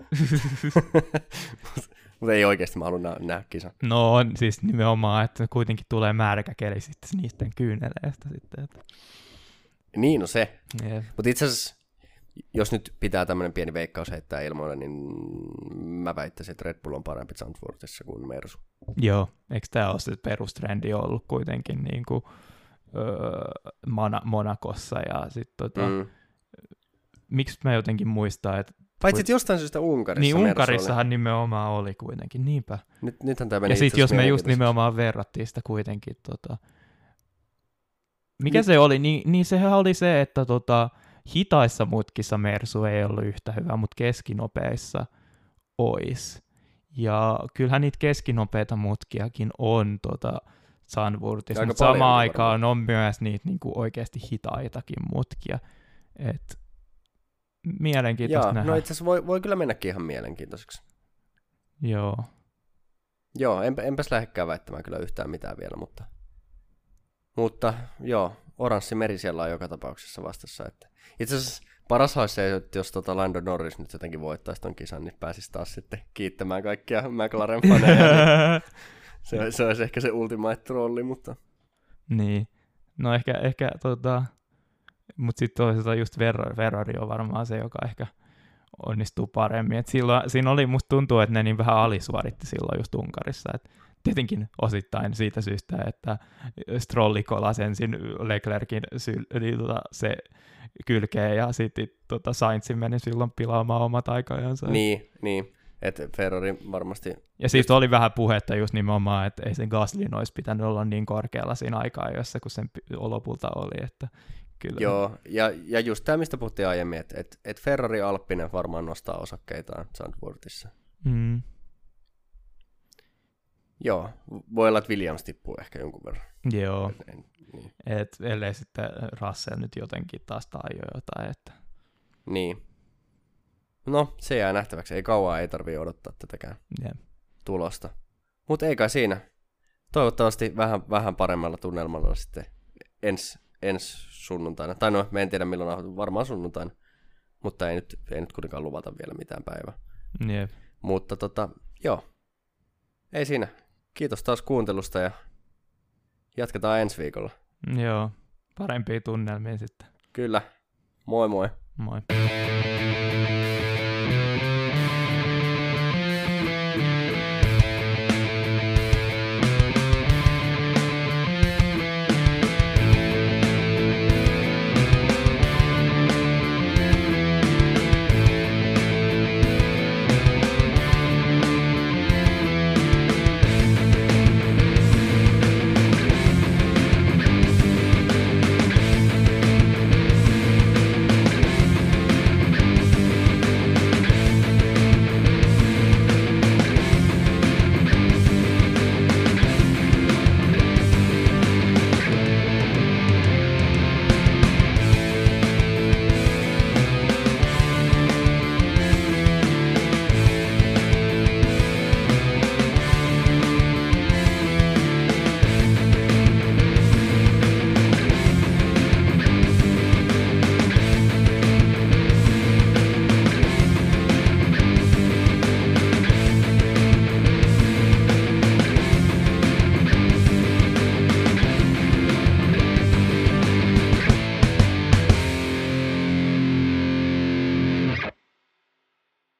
Mutta ei oikeasti, mä haluan nä- nähdä kisan. No on siis nimenomaan, että kuitenkin tulee märkä keli sitten niiden kyyneleistä sitten. Että. Niin, no se. Jep. Mutta itse asiassa, jos nyt pitää tämmöinen pieni veikkaus heittää ilmoille, niin mä väittäisin, että Red Bull on parempi Zandvoortissa kuin Mersu. Joo, eikö tämä ole se perustrendi ollut kuitenkin niin kuin, öö, Mona- Monakossa ja sitten tota, mm. miksi mä jotenkin muistaa, että Paitsi, että jostain syystä Unkarissa Niin, Unkarissahan oli. nimenomaan oli kuitenkin, niinpä. Nyt, nythän tämä meni Ja sitten jos me just nimenomaan verrattiin sitä kuitenkin, tota... mikä Nyt... se oli, niin, niin sehän oli se, että tota, hitaissa mutkissa Mersu ei ollut yhtä hyvä, mutta keskinopeissa ois. Ja kyllähän niitä keskinopeita mutkiakin on tota, Sunwurtissa, mutta samaan aikaan on myös niitä niinku oikeasti hitaitakin mutkia. Et mielenkiintoista Joo, nähdä. no itse asiassa voi, voi kyllä mennäkin ihan mielenkiintoiseksi. Joo. Joo, en, enpäs lähdekään väittämään kyllä yhtään mitään vielä, mutta, mutta joo, oranssi meri siellä on joka tapauksessa vastassa. Että. Itse asiassa paras olisi se, että jos tota Lando Norris nyt jotenkin voittaisi ton kisan, niin pääsisi taas sitten kiittämään kaikkia McLaren faneja. niin *laughs* se, se olisi ehkä se ultimate trolli, mutta... Niin. No ehkä, ehkä tota, mutta sitten toisaalta just Ferrari, Ferrari on varmaan se, joka ehkä onnistuu paremmin. Et silloin, siinä oli, musta tuntuu, että ne niin vähän alisuoritti silloin just Unkarissa. Et tietenkin osittain siitä syystä, että Strolli kolasi ensin Leclerkin syl, niin tota, se kylkee ja sitten tota Sainz meni silloin pilaamaan omat aikajansa. Niin, niin. Että Ferrari varmasti... Ja siitä oli vähän puhetta just nimenomaan, että ei sen Gaslin olisi pitänyt olla niin korkealla siinä aikaa, jossa kun sen lopulta oli, että Kyllä. Joo, ja, ja just tämä, mistä puhuttiin aiemmin, että et, et Ferrari Alppinen varmaan nostaa osakkeitaan Zandvoortissa. Mm. Joo, voi olla, että Williams tippuu ehkä jonkun verran. Joo, en, en, niin. et, ellei sitten Russell nyt jotenkin taas taajo jotain. Että... Niin. No, se jää nähtäväksi. Ei kauaa ei tarvii odottaa tätäkään yeah. tulosta. Mutta ei kai siinä. Toivottavasti vähän, vähän paremmalla tunnelmalla sitten ensi ens sunnuntaina. Tai no, me en tiedä milloin on, varmaan sunnuntaina. Mutta ei nyt, ei nyt kuitenkaan luvata vielä mitään päivää. Yep. Mutta tota, joo. Ei siinä. Kiitos taas kuuntelusta ja jatketaan ensi viikolla. Joo, parempia tunnelmia sitten. Kyllä. Moi moi. Moi.